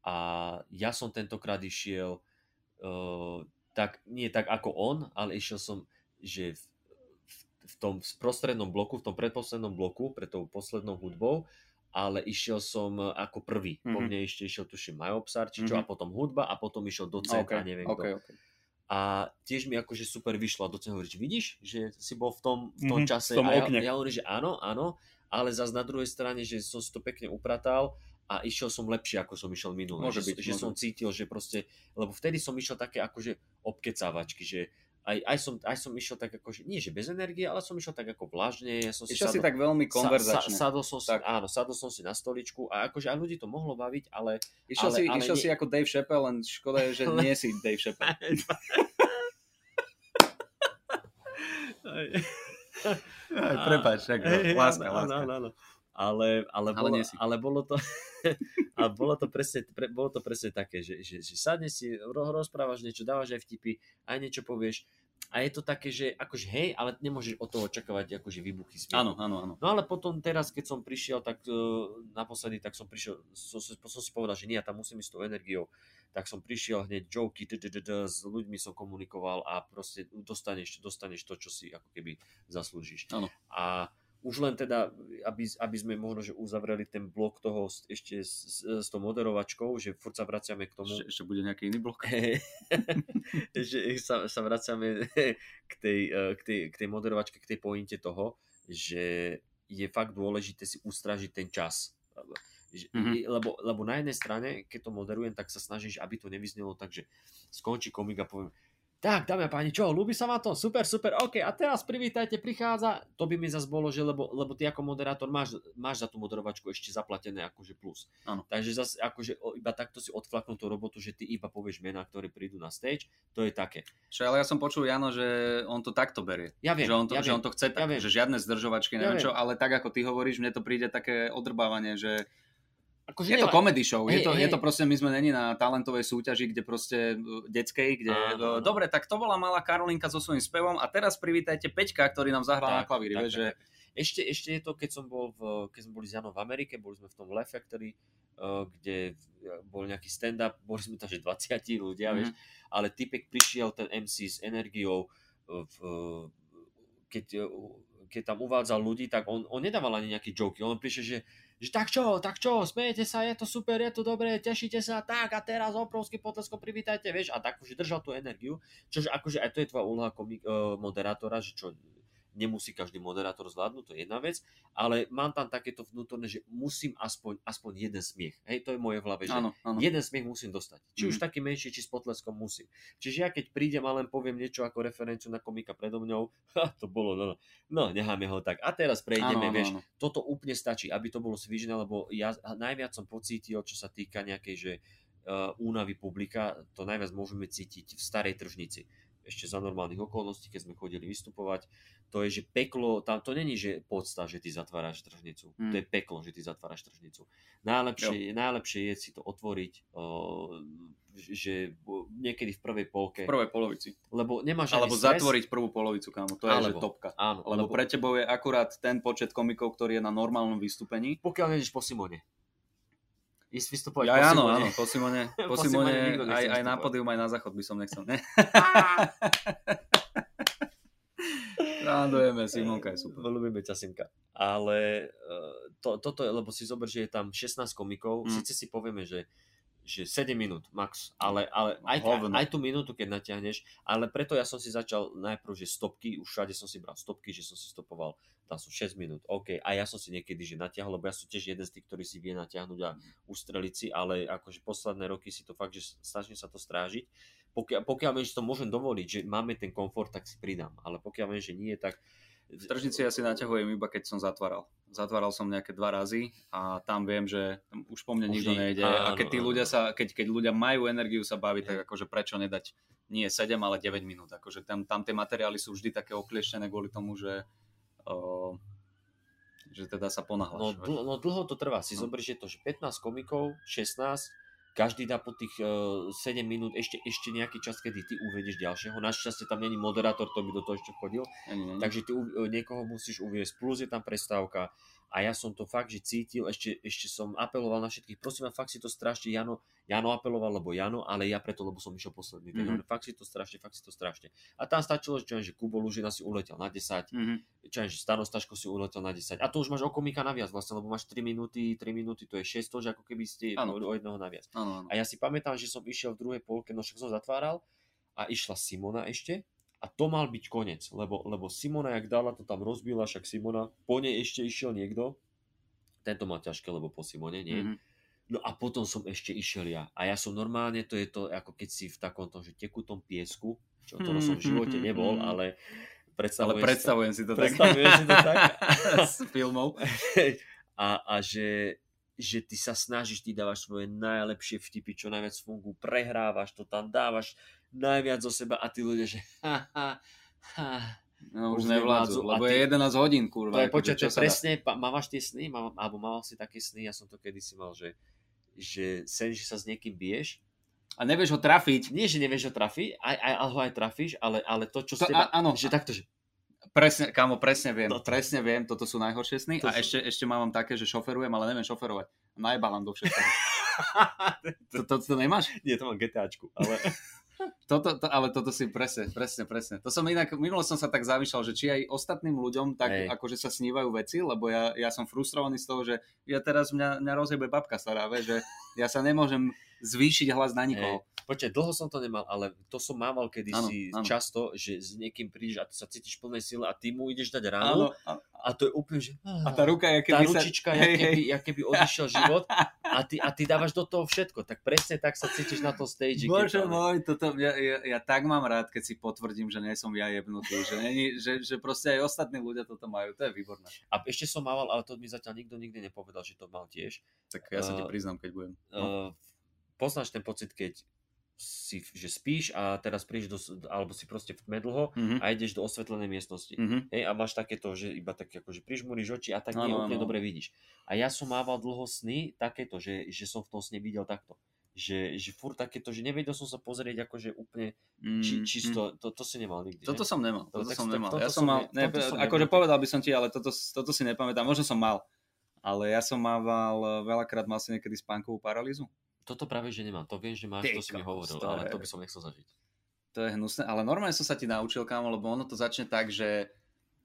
Speaker 3: a ja som tentokrát išiel eh, tak, nie tak ako on, ale išiel som, že v, v, v tom prostrednom bloku, v tom predposlednom bloku, pred tou poslednou hudbou, ale išiel som eh, ako prvý. Po
Speaker 2: Mhm.
Speaker 3: mne ešte išiel, tuším, Majo Psar, či čo,
Speaker 2: Mhm.
Speaker 3: a potom hudba a potom išiel docent
Speaker 2: OK,
Speaker 3: a neviem kto.
Speaker 2: OK, OK.
Speaker 3: A tiež mi akože super vyšlo a docen hovorí, vidíš, že si bol v tom, v tom
Speaker 2: Mhm,
Speaker 3: čase.
Speaker 2: v tom
Speaker 3: a
Speaker 2: okne.
Speaker 3: ja, hovorím, že áno, áno, ale zase na druhej strane, že som si to pekne upratal a išiel som lepšie, ako som išiel minulé.
Speaker 2: Môže byť,
Speaker 3: že, že
Speaker 2: môže
Speaker 3: som cítil, že proste, lebo vtedy som išiel také akože obkecávačky, že aj, aj, som, aj som išiel tak akože, nie že bez energie, ale som išiel tak ako vlažne. Ja som si
Speaker 2: Išiel si
Speaker 3: sadol-
Speaker 2: tak veľmi konverzačne.
Speaker 3: Sa, sa, sadol som si,
Speaker 2: Tak.
Speaker 3: áno, sadol som si na stoličku a akože aj ľudí to mohlo baviť, ale
Speaker 2: Išiel,
Speaker 3: ale-
Speaker 2: si,
Speaker 3: ale
Speaker 2: išiel
Speaker 3: nie-
Speaker 2: si ako Dave Chappelle, len škoda je, že nie si Dave Chappelle. Aj, prepáč, tak,
Speaker 3: hej,
Speaker 2: láska,
Speaker 3: áno,
Speaker 2: láska.
Speaker 3: áno, áno. Ale, ale,
Speaker 2: Ale
Speaker 3: bolo, ale bolo to a bolo to presne, pre, bolo to presne také, že, že, že sadne si, ro, rozprávaš niečo, dávaš aj vtipy, aj niečo povieš a je to také, že akože hej, ale nemôžeš od toho očakávať akože výbuchy smiechu.
Speaker 2: Áno, áno, áno.
Speaker 3: No ale potom teraz, keď som prišiel, tak uh, naposledy, tak som prišiel, som, som, si povedal, že nie, ja tam musím ísť s tou energiou. Tak som prišiel hneď joky, s ľuďmi som komunikoval a proste dostaneš, dostaneš to, čo si ako keby zaslúžiš.
Speaker 2: Áno.
Speaker 3: A už len teda, aby, aby sme možno že uzavreli ten blok toho ešte s, s, s tou moderovačkou, že furt sa vraciame k tomu,
Speaker 2: Ešte, ešte bude nejaký iný blok?
Speaker 3: že sa, sa vraciame k tej, eh, k, tej, k tej moderovačke, k tej pointe toho, že je fakt dôležité si ustražiť ten čas. Že-
Speaker 2: Mhm.
Speaker 3: Lebo, lebo na jednej strane, keď to moderujem, tak sa snažíš, aby to nevyznelo tak, že skončí komik a poviem, tak, dámy a páni, čo, ľúbi sa vám to? Super, super, OK, a teraz privítajte, prichádza. To by mi zase bolo, že lebo, lebo ty ako moderátor máš, máš za tú moderovačku ešte zaplatené akože plus.
Speaker 2: Áno.
Speaker 3: Takže zase akože iba takto si odflaknú tú robotu, že ty iba povieš mená, ktorí prídu na stage, to je také.
Speaker 2: Čo, ale ja som počul, Jano, že on to takto berie.
Speaker 3: Ja viem,
Speaker 2: že, on to,
Speaker 3: ja
Speaker 2: že
Speaker 3: viem.
Speaker 2: on to chce tak,
Speaker 3: ja viem.
Speaker 2: že žiadne zdržovačky,
Speaker 3: Ja
Speaker 2: neviem
Speaker 3: viem.
Speaker 2: čo, ale tak ako ty hovoríš, mne to príde také odrbávanie, že
Speaker 3: Akože
Speaker 2: je to comedy show, je
Speaker 3: Hej,
Speaker 2: to, je
Speaker 3: hej.
Speaker 2: to proste, my sme není na talentovej súťaži, kde proste uh, detskej, kde,
Speaker 3: Áno,
Speaker 2: dobre, tak to bola malá Karolinka so svojím spevom a teraz privítajte Peťka, ktorý nám zahral na klavíri,
Speaker 3: tak,
Speaker 2: vieš, že
Speaker 3: tak, tak. Ešte, ešte je to, keď som bol v, keď sme boli s Janom v Amerike, boli sme v tom Le Factory, uh, kde bol nejaký stand-up, boli sme tam že 20 ľudia, mm-hmm. vieš, ale typek prišiel ten MC s energiou, v, keď, keď tam uvádzal ľudí, tak on, on nedával ani nejaké joky, on prišiel, že že tak čo, tak čo, smejete sa, je to super, je to dobré, tešíte sa, tak a teraz obrovský potlesko privítajte, vieš, a tak už držal tú energiu, čože akože aj to je tvoja úloha komik- uh, moderátora, že čo, nemusí každý moderátor zvládnuť, to je jedna vec, ale mám tam takéto vnútorné, že musím aspoň, aspoň jeden smiech. Hej, to je moje v hlave, že
Speaker 2: Áno, áno.
Speaker 3: jeden smiech musím dostať. Či mm-hmm. už
Speaker 2: Mhm.
Speaker 3: taký menší, či s potleskom musím. Čiže ja keď prídem a len poviem niečo ako referenciu na komika predo mňou, ha, to bolo, no, no, no necháme ho tak. A teraz prejdeme,
Speaker 2: Áno,
Speaker 3: vieš,
Speaker 2: áno.
Speaker 3: toto úplne stačí, aby to bolo svižné, lebo ja najviac som pocítil, čo sa týka nejakej, že uh, únavy publika, to najviac môžeme cítiť v starej tržnici. Ešte za normálnych okolností, keď sme chodili vystupovať, to je, že peklo, tam to není, že podsta, že ty zatváraš tržnicu.
Speaker 2: Mm.
Speaker 3: To je peklo, že ty zatváraš tržnicu. Najlepšie, najlepšie je si to otvoriť, uh, že niekedy v prvej polke,
Speaker 2: V prvej polovici.
Speaker 3: lebo nemáš
Speaker 2: Alebo
Speaker 3: stres.
Speaker 2: zatvoriť prvú polovicu, kámo. To je
Speaker 3: Alebo.
Speaker 2: že topka.
Speaker 3: Áno,
Speaker 2: Lebo pre tebou je akurát ten počet komikov, ktorý je na normálnom vystúpení.
Speaker 3: pokiaľ nejdeš po Simone. Ísť vystupovať
Speaker 2: Ja,
Speaker 3: po
Speaker 2: áno,
Speaker 3: Simone.
Speaker 2: áno, po Simone, po
Speaker 3: Po Simone
Speaker 2: Simone aj, aj na pódium, aj na záchod by som nechcel. Ne? Randujeme, Simonka je super.
Speaker 3: Ľubíme ťa, Simka. Ale uh, to, toto je, lebo si zober, že je tam 16 komikov,
Speaker 2: Mm.
Speaker 3: mm. síce si povieme, že že 7 minút max, ale, ale aj,
Speaker 2: Hovno.
Speaker 3: aj tú minútu, keď natiahneš, ale preto ja som si začal najprv, že stopky, už všade som si bral stopky, že som si stopoval, tam sú 6 minút, OK, a ja som si niekedy, že natiahol, lebo ja som tiež jeden z tých, ktorý si vie natiahnuť a ustreliť si, ale akože posledné roky si to fakt, že snažím sa to strážiť. Pokiaľ, pokiaľ viem, že to môžem dovoliť, že máme ten komfort, tak si pridám, ale pokiaľ viem, že nie, tak
Speaker 2: V tržnici ja si naťahujem iba keď som zatváral. Zatváral som nejaké dva razy a tam viem, že už po mne
Speaker 3: Už
Speaker 2: nikto nejde. A
Speaker 3: áno,
Speaker 2: keď tí ľudia sa, keď, keď ľudia majú energiu sa baviť, tak akože prečo nedať nie 7, ale 9 minút. Akože tam, tam tie materiály sú vždy také oklieštené kvôli tomu, že o, že teda sa
Speaker 3: No,
Speaker 2: ponáhľaš.
Speaker 3: dl- no dlho to trvá. Si
Speaker 2: No.
Speaker 3: zoberieš, že to, že 15 komikov, 16, každý dá po tých uh, 7 minút ešte, ešte nejaký čas, kedy ty uvedieš ďalšieho. Našťastie tam není moderátor, to by do toho ešte chodil.
Speaker 2: Ani, ani.
Speaker 3: Takže ty u- niekoho musíš uviesť, plus je tam prestávka. A ja som to fakt, že cítil, ešte, ešte som apeloval na všetkých, prosím vás, fakt si to strašne, Jano, Jano apeloval, lebo Jano, ale ja preto, lebo som išiel posledný. Mm-hmm.
Speaker 2: Mhm.
Speaker 3: fakt si to strašne, fakt si to strašne. A tam stačilo, že, čo že Kubo Lužina si uletel na 10,
Speaker 2: Mhm.
Speaker 3: čo že Stano Staško si uletel na 10. A to už máš o komika naviac vlastne, lebo máš 3 minúty, 3 minúty, to je 6, to, že ako keby ste o,
Speaker 2: Áno.
Speaker 3: o jedného naviac.
Speaker 2: Áno, áno.
Speaker 3: A ja si pamätám, že som išiel v druhej polke, no však som zatváral a išla Simona ešte a to mal byť koniec, lebo, lebo Simona, jak dala, to tam rozbila, však Simona, po nej ešte išiel niekto, tento mal ťažké, lebo po Simone nie.
Speaker 2: Mhm.
Speaker 3: No a potom som ešte išiel ja. A ja som normálne, to je to, ako keď si v takom tom, že tekutom piesku, čo to som v živote nebol, ale
Speaker 2: Ale
Speaker 3: predstavujem,
Speaker 2: predstavujem si to tak.
Speaker 3: predstavujem si to tak.
Speaker 2: S filmov.
Speaker 3: a, a že, že ty sa snažíš, ty dávaš svoje najlepšie vtipy, čo najviac fungujú, prehrávaš to tam, dávaš najviac zo seba a tí ľudia, že ha, ha, ha.
Speaker 2: No, už
Speaker 3: Už
Speaker 2: nevládzu, lebo
Speaker 3: ty-
Speaker 2: je 11 hodín, kurva.
Speaker 3: To je
Speaker 2: akože čo
Speaker 3: to presne, pa, mávaš tie sny, má, alebo mával si také sny, ja som to kedysi mal, že, že sen, že sa s niekým biješ,
Speaker 2: A nevieš ho trafiť.
Speaker 3: nie, že nevieš ho trafiť, aj, aj, ale ho aj trafíš, ale, ale to, čo
Speaker 2: To,
Speaker 3: z teba,
Speaker 2: a, áno,
Speaker 3: že takto, že
Speaker 2: Presne, kámo, presne viem,
Speaker 3: Toto.
Speaker 2: presne viem, toto sú najhoršie sny
Speaker 3: To
Speaker 2: a
Speaker 3: sú-
Speaker 2: ešte, ešte mám také, že šoferujem, ale neviem šoferovať. Najbalám do všetkého. to, to, to nemáš?
Speaker 3: nie, to mám GTAčku, ale
Speaker 2: Toto, to, ale toto si presne, presne, presne. To som inak, minulo som sa tak zamýšľal, že či aj ostatným ľuďom tak
Speaker 3: Hej.
Speaker 2: akože sa snívajú veci, lebo ja, ja som frustrovaný z toho, že ja teraz mňa, mňa rozjebe babka stará, vie, že ja sa nemôžem zvýšiť hlas na nikoho.
Speaker 3: Počkaj, dlho som to nemal, ale to som mával kedysi
Speaker 2: Áno, áno.
Speaker 3: často, že s niekým prídeš a ty sa cítiš plnej sile a ty mu ideš dať
Speaker 2: Áno,
Speaker 3: ránu
Speaker 2: a,
Speaker 3: a to je úplne, že...
Speaker 2: a tá ruka
Speaker 3: tá
Speaker 2: keby sa...
Speaker 3: ručička, jak keby, jak keby odišiel život a ty, a ty dávaš do toho všetko, tak presne tak sa cítiš na tom stage.
Speaker 2: Bože
Speaker 3: to-
Speaker 2: môj, toto, ja, ja, ja tak mám rád, keď si potvrdím, že nie som ja jebnutý, že, není, že, že proste aj ostatní ľudia toto majú, to je výborné.
Speaker 3: A ešte som mával, ale to mi zatiaľ nikto nikdy nepovedal, že to mal tiež.
Speaker 2: Tak ja sa ti
Speaker 3: Uh,
Speaker 2: priznám, keď budem. No.
Speaker 3: Uh, poznáš ten pocit, keď si, že spíš a teraz prídeš do, alebo si proste v tme dlho
Speaker 2: Mhm.
Speaker 3: a ideš do osvetlenej miestnosti.
Speaker 2: Mhm.
Speaker 3: Hej, a máš takéto, že iba tak akože prižmúriš oči a tak
Speaker 2: Áno,
Speaker 3: úplne
Speaker 2: áno.
Speaker 3: dobre vidíš. A ja som mával dlho sny takéto, že, že som v tom sne videl takto. že, že furt takéto, že nevedel som sa pozrieť akože úplne
Speaker 2: Mm,
Speaker 3: či,
Speaker 2: mm.
Speaker 3: čisto, to, to si nemal nikdy,
Speaker 2: Toto
Speaker 3: že?
Speaker 2: som nemal,
Speaker 3: To-
Speaker 2: toto
Speaker 3: tak
Speaker 2: som nemal.
Speaker 3: toto
Speaker 2: Ja
Speaker 3: som
Speaker 2: mal,
Speaker 3: ne-
Speaker 2: ne,
Speaker 3: toto som
Speaker 2: akože
Speaker 3: nevedel.
Speaker 2: povedal by som ti, ale toto, toto si nepamätám, možno som mal. Ale ja som mával, eh, veľakrát mal si niekedy spánkovú paralýzu.
Speaker 3: Toto práve, že nemám. To viem, že máš,
Speaker 2: Ty
Speaker 3: to si mi hovoril,
Speaker 2: to
Speaker 3: ale to by som nechcel zažiť.
Speaker 2: To je hnusné, ale normálne som sa ti naučil, kámo, lebo ono to začne tak, že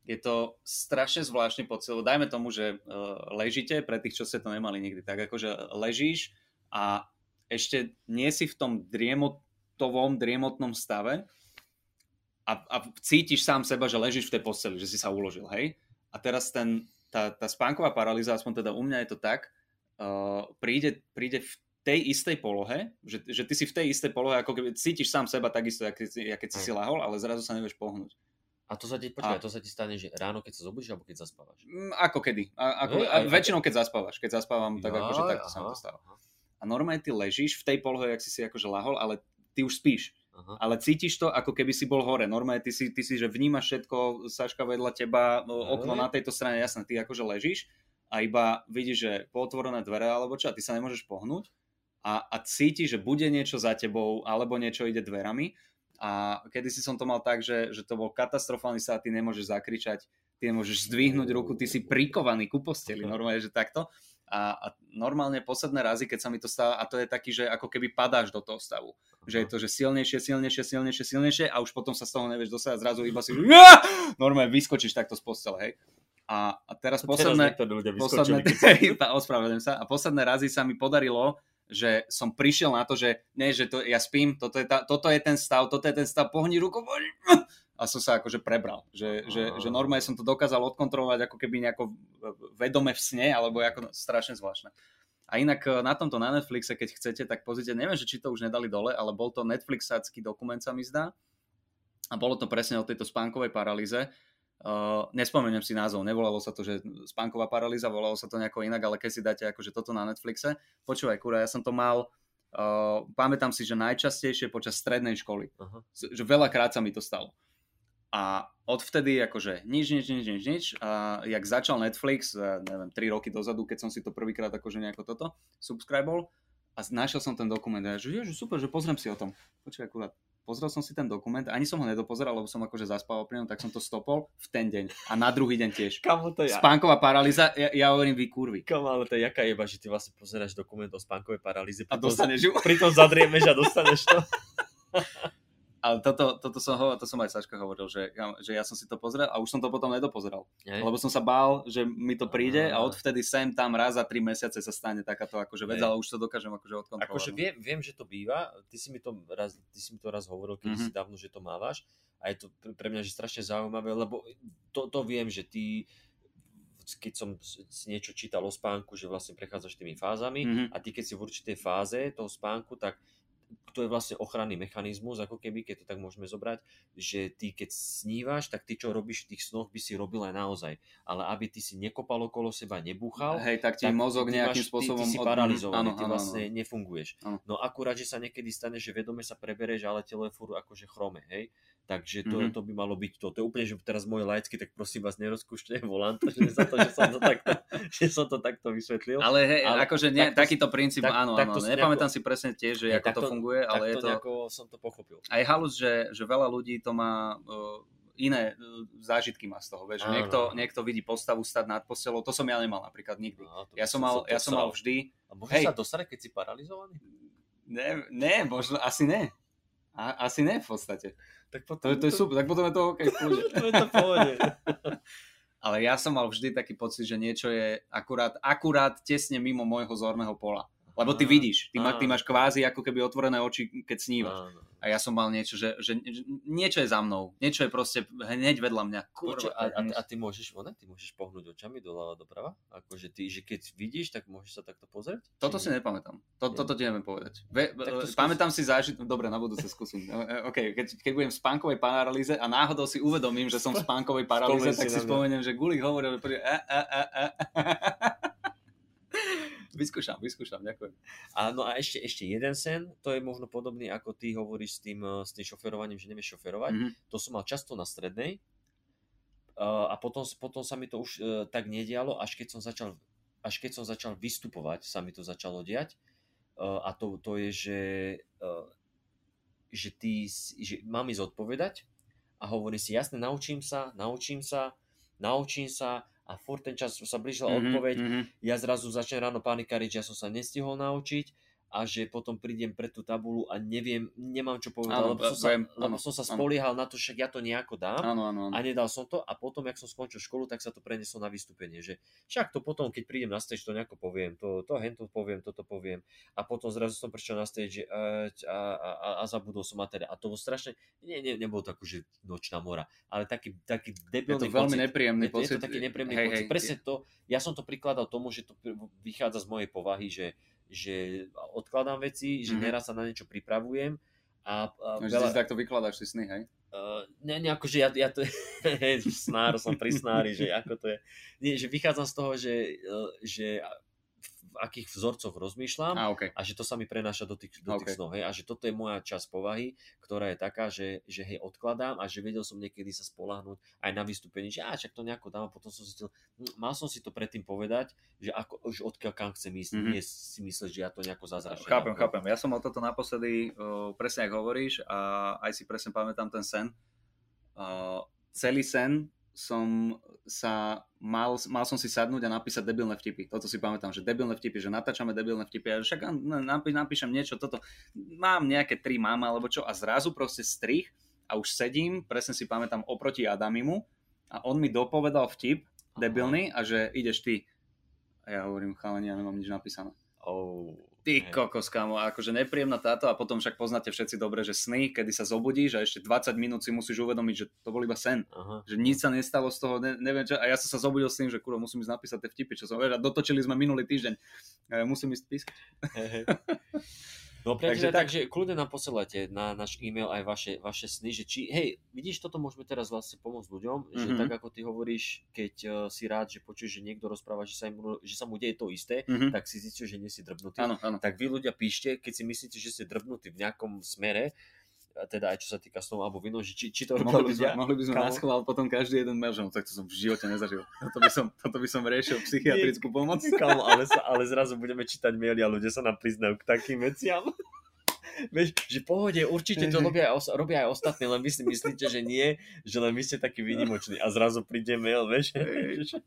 Speaker 2: je to strašne zvláštny pocit, lebo dajme tomu, že uh, ležíte, pre tých, čo ste to nemali nikdy, tak akože ležíš a ešte nie si v tom driemotovom, driemotnom stave a, a cítiš sám seba, že ležíš v tej posteli, že si sa uložil, hej? A teraz ten, tá, tá spánková paralýza, aspoň teda u mňa je to tak, uh, príde, príde v tej istej polohe, že, že ty si v tej istej polohe, ako keby cítiš sám seba takisto, jak, jak keď si si lahol, ale zrazu sa nevieš pohnúť.
Speaker 3: A to sa ti, počkaj,
Speaker 2: A-
Speaker 3: to sa ti stane, že ráno, keď sa zobudíš, alebo keď zaspávaš?
Speaker 2: Mm, Ako kedy? A, ako,
Speaker 3: aj-
Speaker 2: väčšinou keď zaspávaš. Keď zaspávam, tak
Speaker 3: Jaj,
Speaker 2: akože takto sa mi to stáva.
Speaker 3: aha,
Speaker 2: A normálne ty ležíš v tej polohe, jak si si akože lahol, ale ty už spíš.
Speaker 3: aha.
Speaker 2: Ale cítiš to, ako keby si bol hore. Normálne ty si, ty si že vnímaš všetko, Saška vedľa teba, okno na tejto strane, jasné, ty akože ležíš a iba vidíš, že pootvorené dvere alebo čo, a ty sa nemôžeš pohnúť a, a cítiš, že bude niečo za tebou alebo niečo ide dverami a kedysi som to mal tak, že, že to bol katastrofálny sa, ty nemôžeš zakričať, ty nemôžeš zdvihnúť ruku, ty si prikovaný ku posteli, normálne, že takto. A, a normálne posledné razy, keď sa mi to stáva, a to je taký, že ako keby padáš do toho stavu. Že je to, že silnejšie, silnejšie, silnejšie, silnejšie a už potom sa z toho nevieš dostať a zrazu iba si, že normálne vyskočíš takto z postele, hej. A, a teraz posledné,
Speaker 3: ľudia
Speaker 2: posledné,
Speaker 3: vyskočili, keď
Speaker 2: ospravedlňujem sa, a posledné razy sa mi podarilo, že som prišiel na to, že nie, že to, ja spím, toto je, tá, toto je ten stav, toto je ten stav, pohni pohni, a som sa akože prebral, že, že, že normálne som to dokázal odkontrolovať ako keby nejako vedome v sne, alebo ako strašne zvláštne. A inak e, na tomto na Netflixe, keď chcete, tak pozrite, neviem, že či to už nedali dole, ale bol to Netflixácky dokument sa mi zdá. A bolo to presne o tejto spánkovej paralýze. Uh, nespomeniem si názov, nevolalo sa to, že spánková paralýza, volalo sa to nejako inak, ale keď si dáte akože toto na Netflixe, počúvaj, kurá, ja som to mal, uh, pamätám si, že najčastejšie počas strednej školy,
Speaker 3: Aha.
Speaker 2: že veľakrát sa mi to stalo. A odvtedy akože nič, nič, nič, nič, nič. A jak začal Netflix, eh, neviem, 3 roky dozadu, keď som si to prvýkrát akože nejako toto subscribol a našiel som ten dokument a ja, že, že super, že pozriem si o tom. Počkaj, akurát, pozrel som si ten dokument, ani som ho nedopozeral, lebo som akože zaspával pri ňom, tak som to stopol v ten deň a na druhý deň tiež.
Speaker 3: Kamo to ja.
Speaker 2: Spánková paralýza, ja, ja hovorím vy kurvy.
Speaker 3: Kamo, ale to je jaká jeba, že ty vlastne pozeráš dokument o spánkovej paralýze.
Speaker 2: A dostaneš ju.
Speaker 3: Pritom zadriemeš a dostaneš to.
Speaker 2: Ale toto, toto som, ho, to som aj Saška hovoril, že, že ja som si to pozrel a už som to potom nedopozeral.
Speaker 3: Hej.
Speaker 2: Lebo som sa bál, že mi to príde a odvtedy sem tam raz za 3 mesiace sa stane takáto akože vec, ale už to dokážem akože odkontrolovať.
Speaker 3: Akože viem, viem, že to býva, ty si mi to raz, ty si mi to raz hovoril, keď
Speaker 2: Mhm.
Speaker 3: si dávno, že to mávaš a je to pre- mňa že strašne zaujímavé, lebo to, to viem, že ty keď som si niečo čítal o spánku, že vlastne prechádzaš tými fázami
Speaker 2: Mhm.
Speaker 3: a ty keď si v určitej fáze toho spánku, tak to je vlastne ochranný mechanizmus, ako keby, keď to tak môžeme zobrať, že ty keď snívaš, tak ty čo robíš v tých snoch by si robil aj naozaj. Ale aby ty si nekopal okolo seba, nebúchal,
Speaker 2: Hej, tak ti
Speaker 3: tak
Speaker 2: mozog
Speaker 3: ty
Speaker 2: nejakým
Speaker 3: máš-
Speaker 2: spôsobom...
Speaker 3: Ty, ty si
Speaker 2: od-
Speaker 3: paralizovaný,
Speaker 2: Áno,
Speaker 3: ty
Speaker 2: áno,
Speaker 3: vlastne
Speaker 2: áno.
Speaker 3: nefunguješ.
Speaker 2: Áno.
Speaker 3: No akurát, že sa niekedy stane, že vedome sa prebereš, ale telo je furt akože chrome, hej? Takže to,
Speaker 2: Mhm.
Speaker 3: to by malo byť to. To je úplne, že teraz moje lajcky, tak prosím vás, nerozkúšte volant, že za to, že som to takto, že som to takto vysvetlil.
Speaker 2: Ale hej,
Speaker 3: Ale
Speaker 2: akože nie,
Speaker 3: takto-
Speaker 2: takýto princíp,
Speaker 3: tak-
Speaker 2: áno, áno.
Speaker 3: si
Speaker 2: Nepamätám
Speaker 3: nejako-
Speaker 2: si presne tiež, že ako to
Speaker 3: takto-
Speaker 2: funguje, ale je to...
Speaker 3: nejako som to pochopil.
Speaker 2: Aj halus, že, že veľa ľudí to má uh, iné uh, zážitky má z toho, vieš,
Speaker 3: Áno.
Speaker 2: niekto, niekto vidí postavu stať nad postelou, to som ja nemal napríklad nikdy.
Speaker 3: To
Speaker 2: Ja som mal, ja som mal vždy,
Speaker 3: A môžeš
Speaker 2: hej.
Speaker 3: sa dostať, keď si paralizovaný?
Speaker 2: ne, ne, možno, asi ne. A, asi ne v podstate.
Speaker 3: Tak
Speaker 2: To,
Speaker 3: potom,
Speaker 2: je- to je super, tak potom je to OK,
Speaker 3: to je to pohode.
Speaker 2: Ale ja som mal vždy taký pocit, že niečo je akurát, akurát tesne mimo môjho zorného pola. Lebo ty vidíš, ty, má, ty máš kvázi ako keby otvorené oči, keď snívaš.
Speaker 3: Áno.
Speaker 2: A ja som mal niečo, že, že, niečo je za mnou, niečo je proste hneď vedľa mňa. Kurva,
Speaker 3: a, a, a ty môžeš, ona, ty môžeš pohnúť očami doľava doprava? Akože ty, že keď vidíš, tak môžeš sa takto pozrieť?
Speaker 2: Toto si nepamätám. To, toto ti neviem povedať. Ve, e, pamätám si zážit... Dobre, na budúce skúsim. E, e, OK, keď, keď budem v spánkovej paralýze a náhodou si uvedomím, že som v spánkovej paralýze, tak
Speaker 3: si
Speaker 2: spomeniem, že Gulik hovoril, a, a, a, a. Vyskúšam, vyskúšam, ďakujem.
Speaker 3: A no a ešte, ešte jeden sen, to je možno podobný, ako ty hovoríš s tým, eh, s tým šoferovaním, že nevieš šoferovať.
Speaker 2: Mhm.
Speaker 3: To som mal často na strednej uh, a potom, potom sa mi to už uh, tak nedialo, až keď som začal až keď som začal vystupovať, sa mi to začalo diať. A to, to je, že, že, ty, že mám ísť odpovedať a hovorím si, jasne, naučím sa, naučím sa, naučím sa a furt ten čas sa blížila
Speaker 2: Mhm,
Speaker 3: odpoveď,
Speaker 2: mhm.
Speaker 3: ja zrazu začnem ráno panikariť, že ja som sa nestihol naučiť a že potom prídem pre tú tabulu a neviem, nemám čo povedať,
Speaker 2: Áno,
Speaker 3: lebo, som sa,
Speaker 2: viem,
Speaker 3: lebo
Speaker 2: áno,
Speaker 3: som sa
Speaker 2: áno.
Speaker 3: spoliehal na to, však ja to nejako dám
Speaker 2: Áno, áno, áno.
Speaker 3: a nedal som to a potom, jak som skončil školu, tak sa to prenieslo na vystúpenie, že však to potom, keď prídem na stage, to nejako poviem, to, to hento poviem, toto poviem a potom zrazu som prišiel na stage že, a, a, a, a zabudol som materiál a to bolo strašne, nie, nie, nebolo to akože nočná mora, ale taký, taký
Speaker 2: Je
Speaker 3: debilný
Speaker 2: to veľmi
Speaker 3: pocit.
Speaker 2: nepríjemný
Speaker 3: Je to, je
Speaker 2: pocit.
Speaker 3: to taký nepríjemný
Speaker 2: Hej,
Speaker 3: pocit.
Speaker 2: hej,
Speaker 3: Presne to, ja som to prikladal tomu, že to vychádza z mojej povahy, že, že odkladám veci, že
Speaker 2: Mhm.
Speaker 3: neraz sa na niečo pripravujem a, a
Speaker 2: No, že si takto vykladáš si sny, hej?
Speaker 3: Uh, ne, ne, akože ja, ja to snár, som pri snári, že ako to je. Nie, že vychádzam z toho, že, že v akých vzorcoch rozmýšľam
Speaker 2: Á, OK.
Speaker 3: a že to sa mi prenáša do tých, do tých
Speaker 2: OK.
Speaker 3: snov, hej, a že toto je moja časť povahy, ktorá je taká, že, že hej, odkladám a že vedel som niekedy sa spolahnúť aj na vystúpení, že á, však to nejako dám a potom som si to, hm, mal som si to predtým povedať, že ako, už odkiaľ kam chcem ísť,
Speaker 2: Mhm.
Speaker 3: nie si myslieť, že ja to nejako zázračne.
Speaker 2: Chápem, chápem. Ja som o toto naposledy, uh, presne ako hovoríš, a aj si presne pamätám ten sen. Uh, celý sen som sa mal, mal som si sadnúť a napísať debilné vtipy. Toto si pamätám, že debilné vtipy, že natáčame debilné vtipy. A však napí, napíšem niečo, toto. Mám nejaké tri mám alebo čo a zrazu proste strich a už sedím, presne si pamätám, oproti Adamimu a on mi dopovedal vtip debilný a že ideš ty. A ja hovorím, chalani, ja nemám nič napísané.
Speaker 3: Oh,
Speaker 2: Ty kokos, kámo, akože nepríjemná táto a potom však poznáte všetci dobre, že sny, kedy sa zobudíš a ešte 20 minút si musíš uvedomiť, že to bol iba sen.
Speaker 3: Aha.
Speaker 2: Že nič sa nestalo z toho, ne, neviem čo, a ja som sa zobudil s tým, že kurva, musím ísť napísať tie vtipy, čo som a dotočili sme minulý týždeň. E, musím ísť písať.
Speaker 3: No priatelia,
Speaker 2: Takže tak.
Speaker 3: takže kľudne nám posielajte na náš e-mail aj vaše, vaše sny, že či, hej, vidíš, toto môžeme teraz vlastne pomôcť ľuďom, mm-hmm. že
Speaker 2: Mhm.
Speaker 3: tak ako ty hovoríš, keď uh, si rád, že počuješ, že niekto rozpráva, že sa, mu, že sa mu deje to isté,
Speaker 2: Mhm.
Speaker 3: tak si zistíš, že nie si drbnutý.
Speaker 2: Áno, áno.
Speaker 3: Tak vy ľudia píšte, keď si myslíte, že ste drbnutí v nejakom smere, teda aj čo sa týka snov alebo vino, že či, či to robia
Speaker 2: Mohli by, sme,
Speaker 3: ľudia.
Speaker 2: mohli by sme
Speaker 3: Kamo.
Speaker 2: na schvál potom každý jeden mail, že no tak to som v živote nezažil. Toto by som, toto by som riešil psychiatrickú pomoc.
Speaker 3: Kamo, ale, sa, ale zrazu budeme čítať maily a ľudia sa nám priznajú k takým veciam. Vieš, že v pohode, určite to
Speaker 2: Hej.
Speaker 3: robia aj, os- robia aj ostatní, len vy si myslíte, že nie, že len vy ste takí výnimoční a zrazu príde mail, vieš. Že-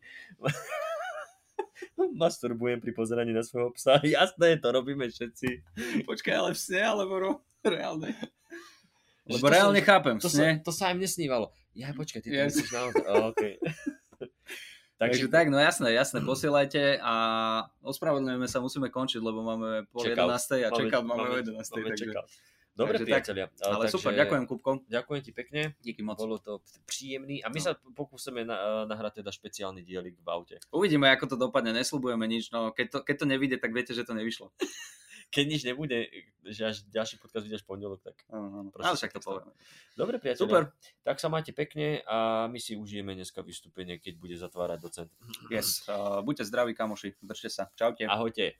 Speaker 3: Masturbujem pri pozeraní na svojho psa. Jasné, to robíme všetci.
Speaker 2: Počkaj, ale v sne, alebo ro- reálne? Lebo reálne chápem, v
Speaker 3: To sa, to sa aj mne snívalo. Ja, počkaj, ty to
Speaker 2: Yes.
Speaker 3: myslíš naozaj. Okay.
Speaker 2: Takže tak, no jasné, jasné, posielajte a ospravedlňujeme sa, musíme končiť, lebo máme
Speaker 3: out.
Speaker 2: 11. a
Speaker 3: Máme-
Speaker 2: čekat máme o
Speaker 3: máme-
Speaker 2: 11.
Speaker 3: máme
Speaker 2: takže.
Speaker 3: Dobre,
Speaker 2: takže tak.
Speaker 3: priatelia.
Speaker 2: ale
Speaker 3: takže
Speaker 2: super, ďakujem Kupko,
Speaker 3: Ďakujem ti pekne.
Speaker 2: díky moc.
Speaker 3: Bolo to príjemný a my
Speaker 2: No.
Speaker 3: sa pokúsime na, nahrať teda špeciálny dielik v aute.
Speaker 2: Uvidíme, ako to dopadne, neslubujeme nič, no keď to, keď to nevíde, tak viete, že to nevyšlo.
Speaker 3: Keď nič nebude, že až ďalší podcast vyjde až v pondelok, tak. Proste
Speaker 2: Ale však to povieme.
Speaker 3: dobre priatelia.
Speaker 2: Super,
Speaker 3: Tak sa majte pekne a my si užijeme dneska vystúpenie, keď bude zatvárať docent.
Speaker 2: yes. Uh, buďte zdraví, kamoši, držte sa. Čaute.
Speaker 3: Ahojte.